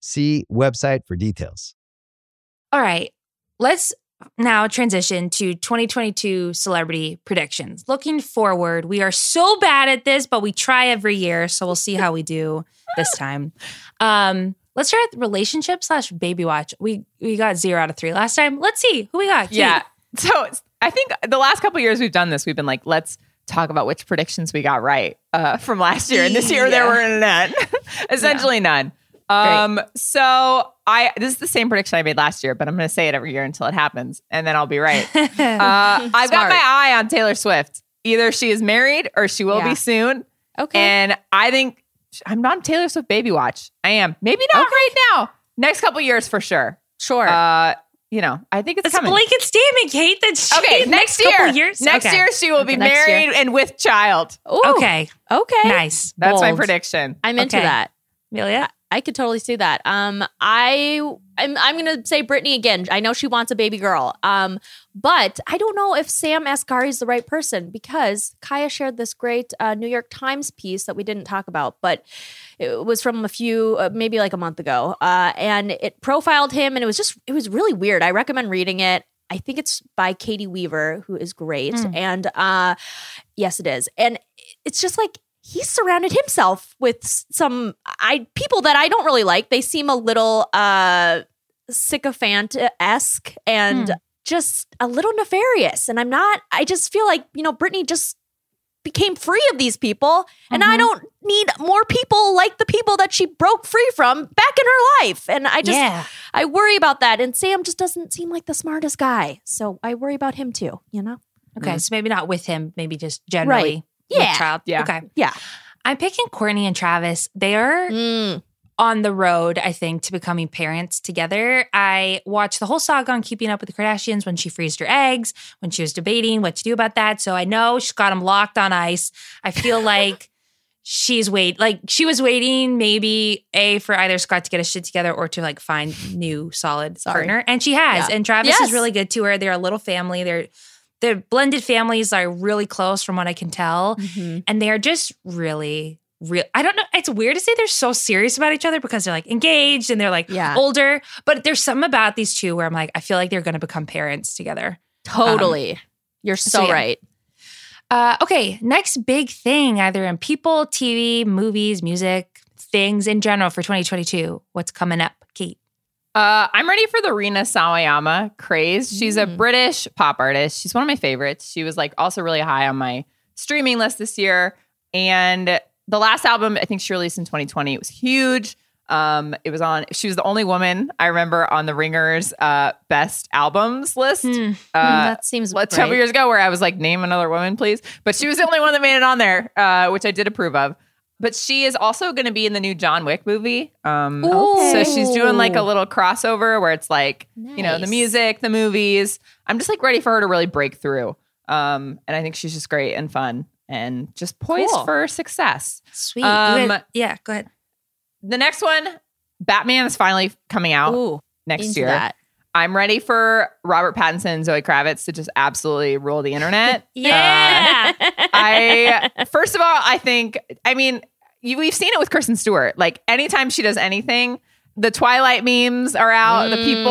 See website for details. all right, let's now transition to 2022 celebrity predictions. Looking forward, we are so bad at this, but we try every year, so we'll see how we do this time. Um, let's start with relationship slash baby watch. We we got zero out of three last time. Let's see who we got. Kate. Yeah. So I think the last couple of years we've done this, we've been like, let's talk about which predictions we got right uh, from last year. And this year there Yeah. were none, essentially none. Um, so I this is the same prediction I made last year, but I'm going to say it every year until it happens, and then I'll be right. Uh, I've got my eye on Taylor Swift. Either she is married or she will Yeah. be soon. Okay. And I think I'm not on Taylor Swift baby watch. I am. Maybe not right now. Next couple years for sure. sure. Uh, you know, I think it's That's a coming. blanket statement, Kate. That she, Okay, next, couple year. years. Next Okay. year she will be Next year. married and with child. Ooh, Okay, Okay. nice. That's my prediction. I'm into Okay. that. Amelia. I could totally see that. Um, I I'm, I'm gonna say Britney again. I know she wants a baby girl. Um, but I don't know if Sam Asghari is the right person because Kaya shared this great uh, New York Times piece that we didn't talk about, but it was from a few, uh, maybe like a month ago, uh, and it profiled him, and it was just it was really weird. I recommend reading it. I think it's by Caity Weaver, who is great, Mm. and uh, yes, it is, and it's just like he's surrounded himself with some I people that I don't really like. They seem a little uh sycophant esque and Hmm. just a little nefarious. And I'm not. I just feel like you know Britney just became free of these people, and I Mhm. don't need more people like the people that she broke free from back in her life. And I just yeah. I worry about that. And Sam just doesn't seem like the smartest guy, so I worry about him too. You know. Okay, so maybe not with him, maybe just generally. with Yeah. child. Yeah. Okay. Yeah. I'm picking Courtney and Travis. They are Mm. on the road, I think, to becoming parents together. I watched the whole saga on Keeping Up with the Kardashians when she freezed her eggs, when she was debating what to do about that. So I know she's got them locked on ice. I feel like she's wait like she was waiting maybe a for either Scott to get a shit together or to like find new solid Sorry. partner, and she has. Yeah. And Travis Yes. is really good to her. They're a little family. They're their blended families are really close from what I can tell Mhm. and they're just really real. I don't know. It's weird to say they're so serious about each other because they're like engaged and they're like Yeah. older. But there's something about these two where I'm like, I feel like they're going to become parents together. Totally. You're so, so yeah. right. Uh, okay, next big thing, either in people, TV, movies, music, things in general for 2022. What's coming up? Uh, I'm ready for the Rina Sawayama craze. She's a Mm. British pop artist. She's one of my favorites. She was like also really high on my streaming list this year. And the last album I think she released in 2020, it was huge. Um, it was on. She was the only woman I remember on the Ringers uh, best albums list. Hmm. Uh, that seems what, right. several years ago, where I was like, name another woman, please. But she was the only one that made it on there, uh, which I did approve of. But she is also going to be in the new John Wick movie. Um, Okay. So she's doing like a little crossover where it's like, you know, the music, the movies. I'm just like ready for her to really break through. Um, and I think she's just great and fun and just poised Cool. for success. Sweet. Um, yeah, go ahead. The next one, Batman is finally coming out Ooh, next year. that. I'm ready for Robert Pattinson and Zoe Kravitz to just absolutely rule the internet. Yeah. I first of all, I think I mean you, we've seen it with Kristen Stewart. Like anytime she does anything, the Twilight memes are out. The people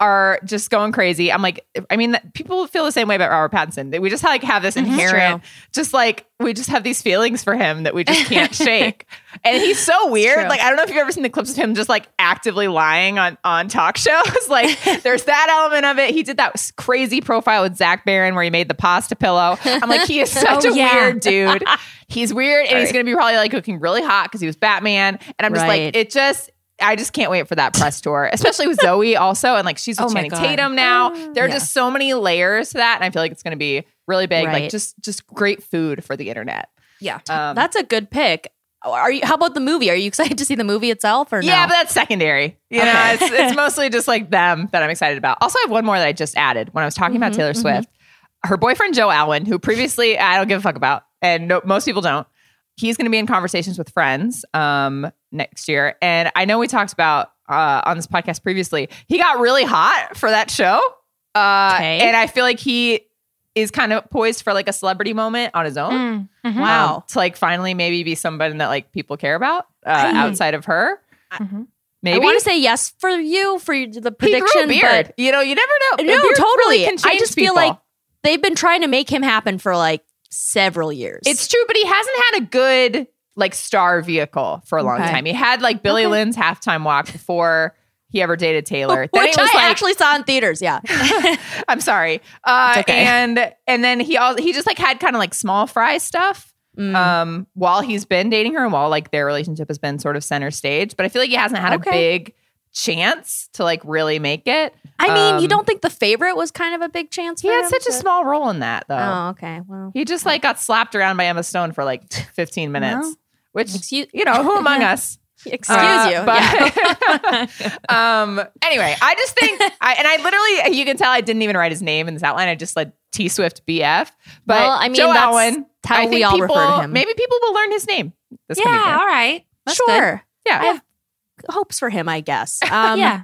are just going crazy. I'm like, I mean, people feel the same way about Robert Pattinson. We just like have this inherent, just like we just have these feelings for him that we just can't shake. And he's so weird. true. Like I don't know if you've ever seen the clips of him just like actively lying on on talk shows. like there's that element of it. He did that crazy profile with Zach Baron where he made the pasta pillow. I'm like, he is such Oh, a yeah. weird dude. He's weird and he's going to be probably like looking really hot because he was Batman. And I'm just Right. like, it just, I just can't wait for that press tour, especially with Zoe also. And like she's with Oh Channing Tatum now. there are yeah. just so many layers to that. And I feel like it's going to be really big. Right. Like just, just great food for the internet. Yeah. Um, That's a good pick. Are you? How about the movie? Are you excited to see the movie itself or no? Yeah, but that's secondary. You know, it's, it's mostly just like them that I'm excited about. Also, I have one more that I just added when I was talking about Mhm, Taylor mhm. Swift. Her boyfriend, Joe Alwyn, who previously I don't give a fuck about, and no, most people don't. He's going to be in conversations with friends um, next year. And I know we talked about uh, on this podcast previously, he got really hot for that show. Uh, Okay. And I feel like he is kind of poised for like a celebrity moment on his own. Mm, mhm. Wow. Um, to like finally maybe be somebody that like people care about uh, outside of her. Mhm. Maybe I want to say yes for you for the he prediction. beard. but- you know, you never know. No, totally. really I just feel people. like they've been trying to make him happen for like several years. it's true, but he hasn't had a good like star vehicle for a long Okay. time. He had like Billy Okay. Lynn's halftime walk before he ever dated Taylor. then which was I like, actually saw in theaters. Yeah, I'm sorry. Uh, okay. And and then he all he just like had kind of like small fry stuff. Mm. Um, while he's been dating her and while like their relationship has been sort of center stage, but I feel like he hasn't had Okay. a big chance to like really make it. I mean, you Um, don't think the favorite was kind of a big chance? He had him such a small role in that though. Oh, okay. Well, He just like got slapped around by Emma Stone for like 15 minutes, Well, which excuse, you know, who among us? excuse Uh, you. yeah. But um, anyway, I just think, I, and I literally, you can tell I didn't even write his name in this outline. I just said T Swift BF. But Well, I mean, Joe that's Alwyn, how I we think all people, refer to him. Maybe people will learn his name. This Yeah, all right. That's good. sure. Yeah. I have hopes for him, I guess. Um, yeah.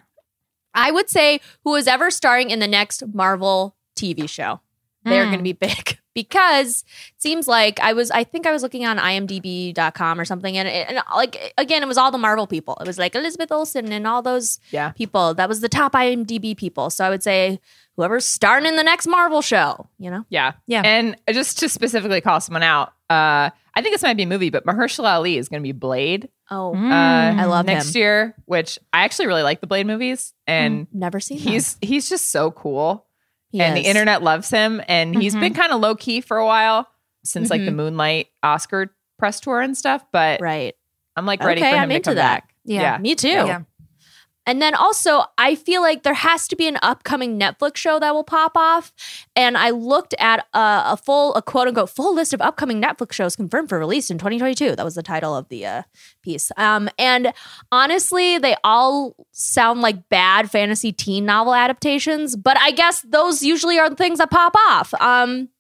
I would say who is ever starring in the next Marvel TV show. They're Mm. going to be big because it seems like I was, I think I was looking on imdb.com or something. And, it, and like, again, it was all the Marvel people. It was like Elizabeth Olsen and all those Yeah. people. That was the top IMDb people. So I would say whoever's starring in the next Marvel show, you know? Yeah. Yeah. And just to specifically call someone out, uh, I think this might be a movie, but Mahershala Ali is going to be Blade Oh, Mm. uh, I love next him. year, which I actually really like the Blade movies. And never seen he's he's just so cool. He and is. the internet loves him and he's Mhm. been kind of low key for a while since like the Mhm. moonlight oscar press tour and stuff but Right. i'm like ready Okay, for him I'm to into come that. back Yeah. Me too. Yeah. And then also, I feel like there has to be an upcoming Netflix show that will pop off. And I looked at a, a full, a quote unquote full list of upcoming Netflix shows confirmed for release in 2022. That was the title of the uh, piece. Um, and honestly, they all sound like bad fantasy teen novel adaptations, but I guess those usually are the things that pop off. Um,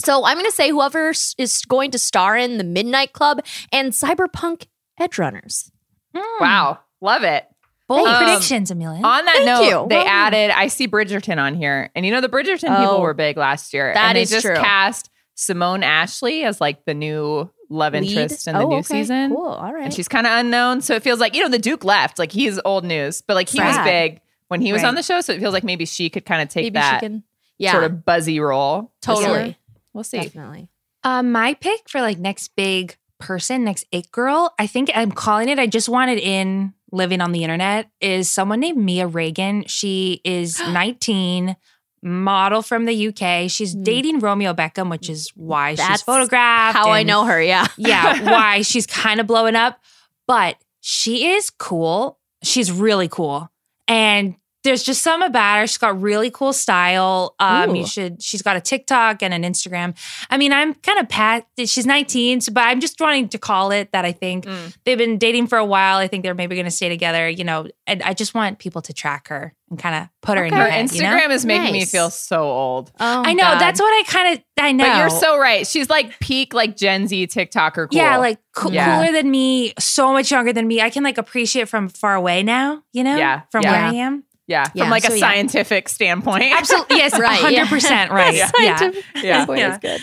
so I'm going to say whoever is going to star in the Midnight Club and Cyberpunk Edgerunners. Mm. wow love it Bold Um, predictions, Amelia. on that Thank note you. they Well- added i see bridgerton on here and you know the bridgerton Oh, people were big last year that and they is just true. cast simone ashley as like the new love Lead? interest in the Oh, new okay. season. Cool. All right. And she's kind of unknown. So it feels like, you know, the Duke left. Like he's old news, but like he was big when he was on the show. So it feels like maybe she could kind of take Maybe that she can. Yeah. sort of buzzy role. this year. totally. We'll see. Definitely. Um, my pick for like next big person, next it girl, I think I'm calling it. I just wanted in living on the internet is someone named Mia Regan. She is 19, model from the UK. She's Hmm. dating Romeo Beckham, which is why she's photographed. How I know her. Yeah. yeah, why she's kind of blowing up, but she is cool. She's really cool. And there's just some about her. She's got really cool style. Um, you should. She's got a TikTok and an Instagram. I mean, I'm kind of pat. She's 19, so, but I'm just wanting to call it that. I think Mm. they've been dating for a while. I think they're maybe going to stay together. You know, and I just want people to track her and kind of put her in Her your head. Instagram you know? is making me feel so old. Oh, I know God. that's what I kind of. I know. But you're so right. She's like peak like Gen Z TikToker cool. Yeah, like coo- Yeah. cooler than me, so much younger than me. I can like appreciate from far away now, you know? Yeah, From yeah. where I am. Yeah, from like so a yeah. scientific standpoint. Absolutely. Yes, Right, right. 100% right. Yeah. Yeah. yeah. Boy, Yeah. that's good.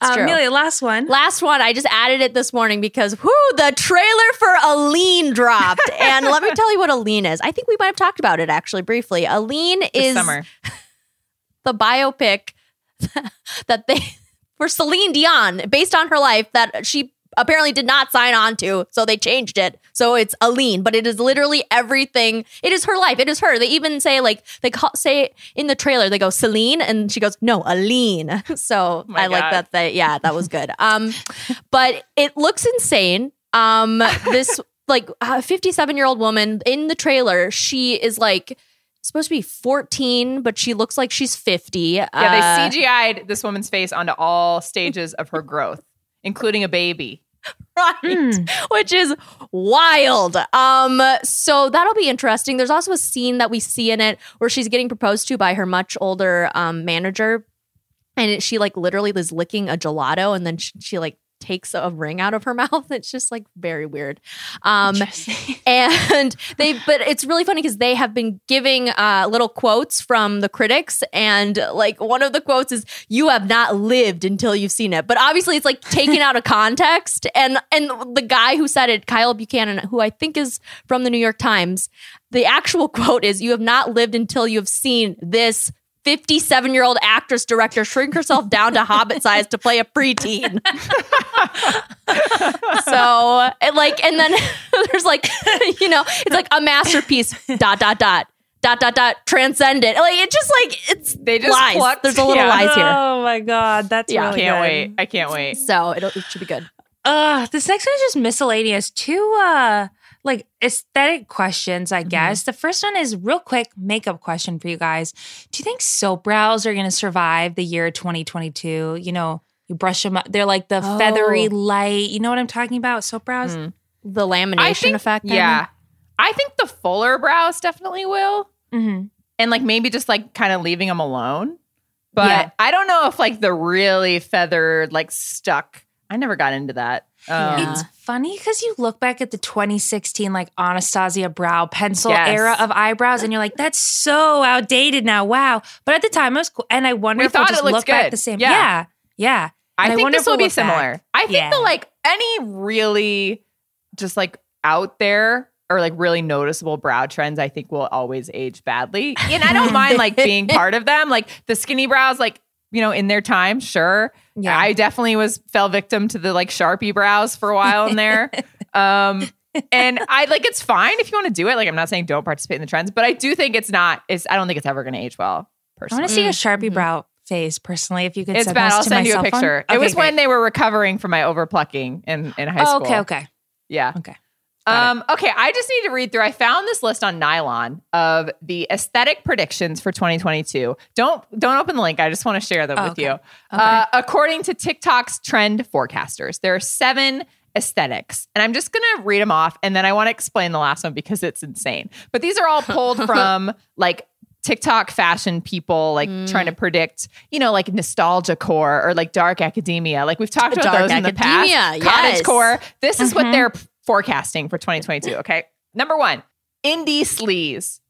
Um. Amelia, last one. Last one, I just added it this morning because whoo, the trailer for Aline dropped. and let me tell you what Aline is. I think we might have talked about it actually briefly. Aline This is summer. the biopic that they for Celine Dion based on her life that she apparently did not sign on to, so they changed it. So it's Aline, but it is literally everything. It is her life. It is her. They even say like they call, say in the trailer they go Celine and she goes no Aline. So my I like God. that. They, yeah, that was good. Um, but it looks insane. Um, this like 57 year old woman in the trailer, she is like supposed to be 14, but she looks like she's 50. Yeah, Uh, they CGI'd this woman's face onto all stages of her growth, including a baby. right. Hmm. which is wild. Um so that'll be interesting. There's also a scene that we see in it where she's getting proposed to by her much older um manager. And it, she like literally is licking a gelato and then she, she like takes a ring out of her mouth. It's just like very weird. Um and they but it's really funny because they have been giving uh little quotes from the critics and like one of the quotes is you have not lived until you've seen it. But obviously it's like taken out of context and and the guy who said it kyle buchanan who i think is from the new york times the actual quote is you have not lived until you have seen this 57 year old actress director shrink herself down to hobbit size to play a preteen so and like and then there's like you know it's like a masterpiece dot dot dot dot dot dot transcendent like it just like it's They just lies plucked- there's a little yeah. lies here Oh my God. That's Yeah. really Can't good. wait. I can't wait. so it'll, it should be good Uh, this next one is just miscellaneous. Two uh like aesthetic questions, Mm-hmm. I guess. The first one is real quick makeup question for you guys. Do you think soap brows are gonna survive the year 2022? You know, you brush them up. They're like the Oh. feathery light. You know what I'm talking about? Soap brows. Mm. the lamination think, effect? Yeah. I think the fuller brows definitely will. Mm-hmm. And like maybe just like kind of leaving them alone. But Yeah. I don't know if like the really feathered, like stuck. I never got into that. Yeah. It's funny because you look back at the 2016 like Anastasia brow pencil Yes. era of eyebrows, and you're like, that's so outdated now. Wow. But at the time, it was cool. And I wonder We if we'll thought it just looked back good. the same. Yeah. Yeah. Yeah. I think this will we'll be look back. similar. I think Yeah. the like any really just like out there or like really noticeable brow trends, I think will always age badly. And I don't mind like being part of them. Like the skinny brows, like, you know, in their time, sure. Yeah. I definitely was fell victim to the like Sharpie brows for a while in there. um and I like it's fine if you want to do it. Like I'm not saying don't participate in the trends, but I do think it's not it's I don't think it's ever gonna age well, personally. I want to see a Mm, Sharpie mhm. brow face personally. If you could It's send bad. this I'll to send my you a cell phone. picture. it Okay, was when they were recovering from my overplucking in, in high Oh, school. okay. Okay. Yeah. Okay. Um, okay, I just need to read through. I found this list on Nylon of the aesthetic predictions for 2022. Don't don't open the link. I just want to share them Oh, with okay. you. Okay. Uh, according to TikTok's trend forecasters, there are seven aesthetics, and I'm just gonna read them off, and then I want to explain the last one because it's insane. But these are all pulled from like TikTok fashion people, like Mm. trying to predict, you know, like nostalgia core or like dark academia. Like we've talked about Dark those in the past. yes. Mm-hmm. Cottage core. This is what Mhm. they're forecasting for 2022. Okay. Number one, indie sleaze.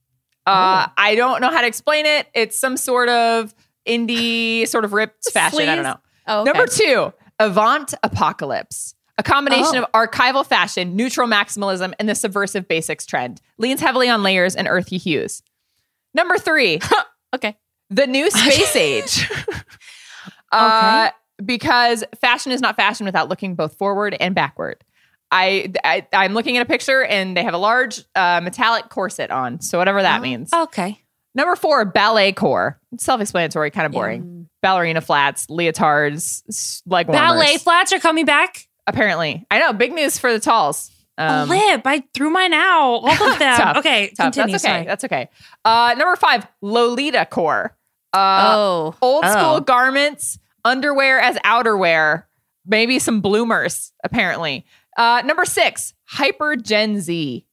Uh, I don't know how to explain it. It's some sort of indie, sort of ripped fashion. I don't know. Oh, okay. Number two, Avant Apocalypse. A combination Oh. of archival fashion, neutral maximalism, and the subversive basics trend. Leans heavily on layers and earthy hues. Number three, Okay. the new space age. uh, because fashion is not fashion without looking both forward and backward. I, I I'm looking at a picture and they have a large uh, metallic corset on. So whatever that Oh. means. Okay. Number four, ballet core. Self-explanatory, kind of boring. Mm. Ballerina flats, leotards, leg warmers. Ballet flats are coming back. Apparently, I know. Big news for the talls. Um, a lip. I threw mine out. All of them. Tough. okay. tough. Continue. That's okay. Sorry. That's okay. Uh, number five, Lolita core. Uh, oh. old school Oh. garments, underwear as outerwear, maybe some bloomers, apparently. Uh, number six, hyper Gen Z.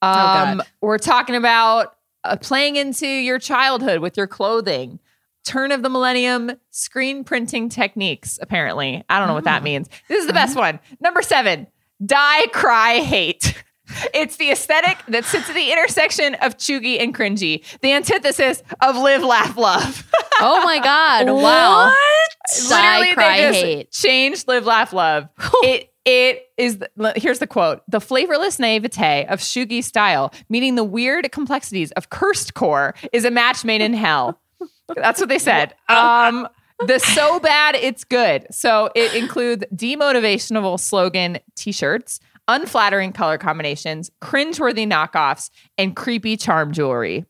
Um, God. we're talking about uh, playing into your childhood with your clothing. Turn of the millennium screen printing techniques, apparently. I don't know what that means. This is the best one. Number seven, die, cry, hate. It's the aesthetic that sits at the intersection of cheugy and cringy, the antithesis of live, laugh, love. Oh my God. Wow. What? Die, Literally, cry, they just hate. Changed, live, laugh, love. it it is. Here's the quote: the flavorless naivete of cheugy style, meaning the weird complexities of cursed core, is a match made in hell. That's what they said. Um, the so bad it's good. So it includes demotivational slogan T-shirts, unflattering color combinations, cringeworthy knockoffs, and creepy charm jewelry.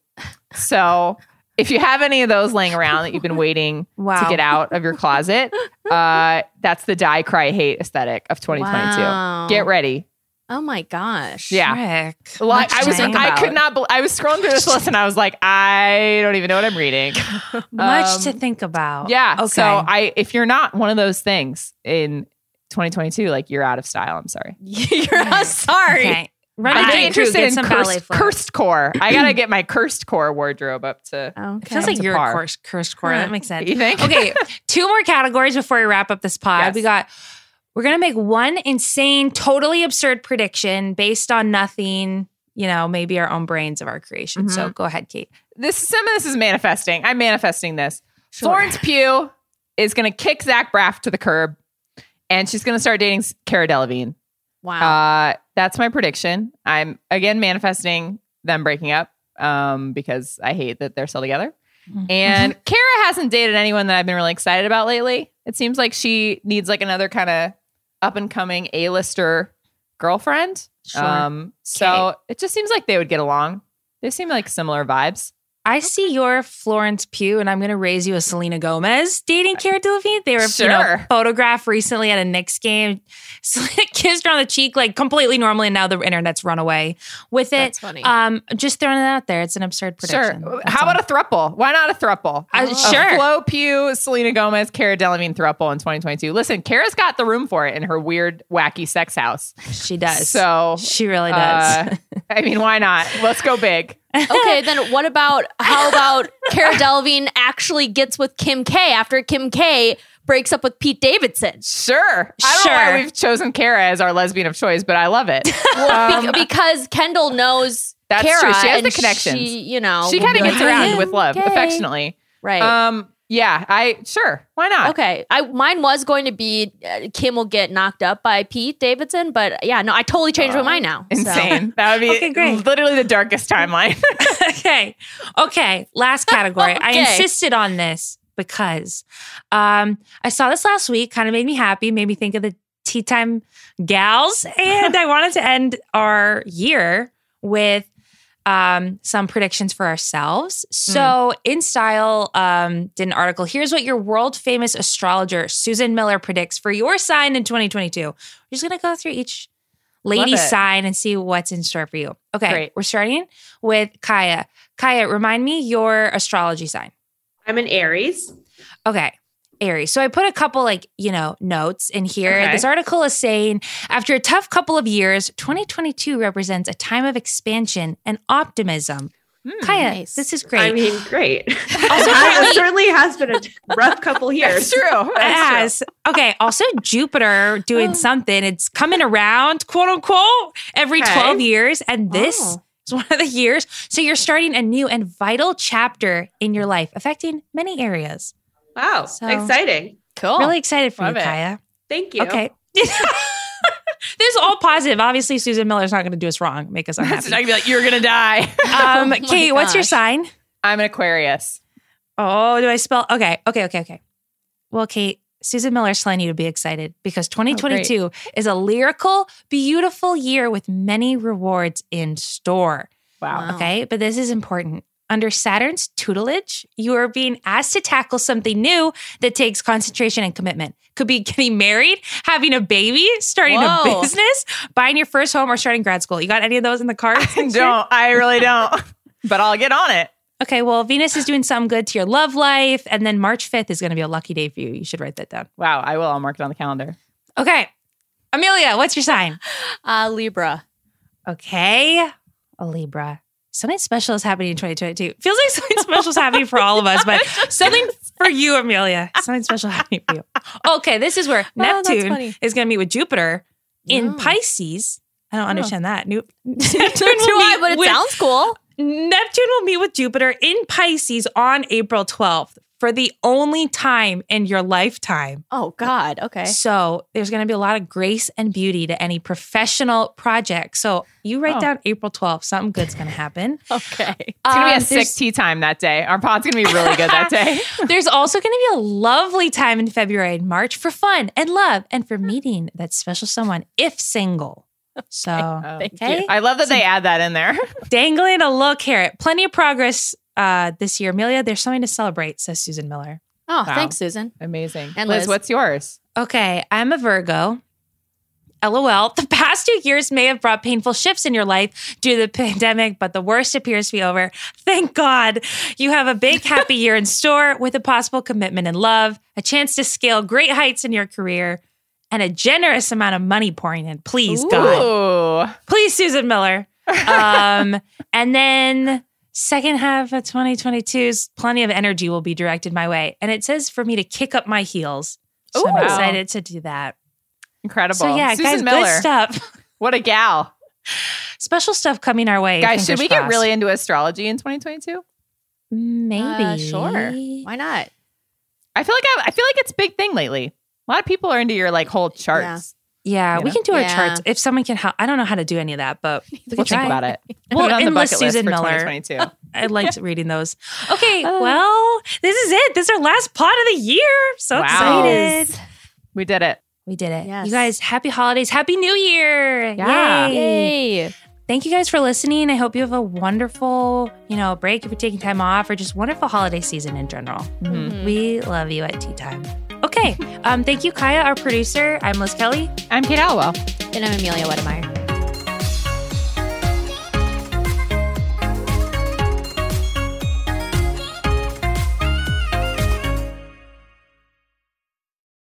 So if you have any of those laying around that you've been waiting Wow. to get out of your closet, uh, that's the die, cry, hate aesthetic of 2022. Wow. Get ready. Oh my gosh. Yeah. Frick. Like, I was, I could not. bel I was scrolling through this list and I was like, I don't even know what I'm reading. Much Um, to think about. Yeah. Okay. So I, if you're not one of those things in 2022, like you're out of style. I'm sorry. You're not sorry. Okay. Run I'm it interested Get in cursed, cursed core. I gotta get my cursed core wardrobe up to. Okay. It feels like to your par. course, cursed core. That makes sense. You think? Okay, two more categories before we wrap up this pod. Yes. We got we're gonna make one insane, totally absurd prediction based on nothing, you know, maybe our own brains of our creation. So mm-hmm. go ahead, Kate. this some of this is manifesting. I'm manifesting this. Florence Pugh is going to kick Zach Braff to the curb, and she's going to start dating Cara Delevingne. Wow. Uh, that's my prediction. I'm again manifesting them breaking up um, because I hate that they're still together. And Cara hasn't dated anyone that I've been really excited about lately. It seems like she needs like another kind of up and coming A-lister girlfriend. Sure. Um, so it just seems like they would get along. They seem like similar vibes. I see your Florence Pugh, and I'm going to raise you a Selena Gomez dating Cara Delevingne. They were, you know, photographed recently at a Knicks game. Selena kissed her on the cheek, like completely normally, and now the internet's run away with it. That's funny. Um, just throwing it out there. It's an absurd prediction. Sure. That's How all. about a thruple? Why not a thruple? Uh, A sure. Flo Pugh, Selena Gomez, Cara Delevingne thruple in 2022. Listen, Cara's got the room for it in her weird, wacky sex house. She does. So, she really does. uh, I mean, why not? Let's go big. Okay, then what about how about Cara Delevingne actually gets with Kim K after Kim K breaks up with Pete Davidson? Sure. I don't know Sure. why we've chosen Cara as our lesbian of choice, but I love it. Well, Um, be- because Kendall knows That's Cara, true. She has the connections. She, you know, she kind of gets around "Kim with love, K." affectionately. right? Um, yeah, I sure. Why not? Okay, I mine was going to be uh, Kim will get knocked up by Pete Davidson, but yeah, no, I totally changed my mind now. so. Insane. That would be Okay, great. literally the darkest timeline. okay. Okay. Last category. I insisted on this because um, I saw this last week, kind of made me happy, made me think of the tea time gals. And I wanted to end our year with um, some predictions for ourselves. So, in style, um, did an article. Here's what your world famous astrologer Susan Miller predicts for your sign in 2022. We're just gonna go through each lady sign and see what's in store for you. Okay, Great. we're starting with Kaya. Kaya, remind me your astrology sign. I'm an Aries. Okay. Aries. So I put a couple like, you know, notes in here. Okay. This article is saying after a tough couple of years, 2022 represents a time of expansion and optimism. Hmm, Kaya, nice. this is great. I mean, great. Also, it certainly has been a rough couple years. That's true. That's Yes. Okay. Also, Jupiter doing oh. something. It's coming around, quote unquote, every Okay. 12 years. And this Oh. is one of the years. So you're starting a new and vital chapter in your life, affecting many areas. Wow. So- Exciting. Cool. Really excited for Love you, it. Kaya. Thank you. Okay. this is all positive. Obviously, Susan Miller's not going to do us wrong, make us It's unhappy. not gonna be like you're gonna die. Um, my Kate, what's your sign? I'm an Aquarius. Oh, do I spell? Okay, okay, okay, okay. Well, Kate, Susan Miller's telling you to be excited because 2022 is a lyrical, beautiful year with many rewards in store. Wow. Wow. Okay, but this is important. Under Saturn's tutelage, you are being asked to tackle something new that takes concentration and commitment. Could be getting married, having a baby, starting a business, buying your first home, or starting grad school. You got any of those in the cards? I don't. I really don't. But I'll get on it. Okay, well, Venus is doing something good to your love life. And then March 5th is going to be a lucky day for you. You should write that down. Wow. I will. I'll mark it on the calendar. Okay, Amelia, what's your sign? Uh, Libra. Okay, a Libra. Something special is happening in 2022. Feels like something special is happening for all of us, but something for you, Amelia. Something special happening for you. Okay, this is where oh, that's Neptune is going to meet with Jupiter in Oh. Pisces. I don't understand that. Nu- Neptune will meet but it with- sounds cool. Neptune will meet with Jupiter in Pisces on April 12th for the only time in your lifetime. Oh God. Okay. So there's going to be a lot of grace and beauty to any professional project. So you write Oh. down April 12th, something good's going to happen. Okay. It's gonna be Um, a sick tea time that day. Our pod's gonna be really good that day. There's also going to be a lovely time in February and March for fun and love and for meeting that special someone if single. So, Thank okay, you. I love that they add that in there. dangling a little carrot. Plenty of progress uh, this year. Amelia, there's something to celebrate, says Susan Miller. Oh, Wow. thanks, Susan. Amazing. And Liz, Liz. what's yours? Okay, I'm a Virgo. LOL. The past two years may have brought painful shifts in your life due to the pandemic, but the worst appears to be over. Thank God. You have a big, happy year in store with a possible commitment and love, a chance to scale great heights in your career, and a generous amount of money pouring in. Please, God. Please, Susan Miller. Um, and then second half of 2022's plenty of energy will be directed my way. And it says for me to kick up my heels. So Ooh. I'm excited to do that. Incredible. So yeah, Susan guys, Miller. good stuff. What a gal. Special stuff coming our way. Guys, should fingers we get really into astrology in 2022? maybe Uh, sure. Why not? I feel like I, I feel like it's a big thing lately. A lot of people are into your like whole charts. Yeah, You we know? can do our Yeah. charts if someone can help. I don't know how to do any of that, but we We'll can think try. about it. Well, Put it on the enlist bucket list Susan for Miller. 2022. I liked reading those. Okay, Uh. well, this is it. This is our last pot of the year. So Wow. excited. we did it. We did it. Yes. You guys, happy holidays. Happy New Year. Yeah. Yay. Yay. Thank you guys for listening. I hope you have a wonderful, you know, break if you're taking time off or just wonderful holiday season in general. Mhm. We love you at tea time. Okay. Um, thank you, Kaya, our producer. I'm Liz Kelly. I'm Kate Halliwell. And I'm Amelia Wedemeyer.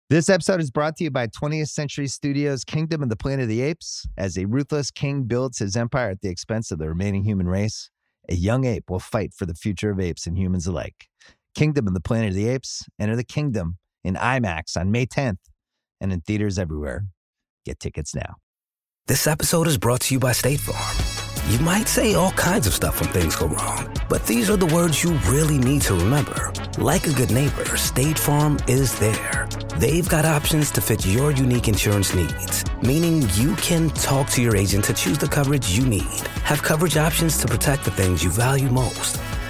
This episode is brought to you by 20th Century Studios' Kingdom of the Planet of the Apes. As a ruthless king builds his empire at the expense of the remaining human race, a young ape will fight for the future of apes and humans alike. Kingdom of the Planet of the Apes. Enter the kingdom in IMAX on May 10th and in theaters everywhere. Get tickets now. This episode is brought to you by State Farm. You might say all kinds of stuff when things go wrong, but these are the words you really need to remember. Like a good neighbor, State Farm is there. They've got options to fit your unique insurance needs, meaning you can talk to your agent to choose the coverage you need, have coverage options to protect the things you value most.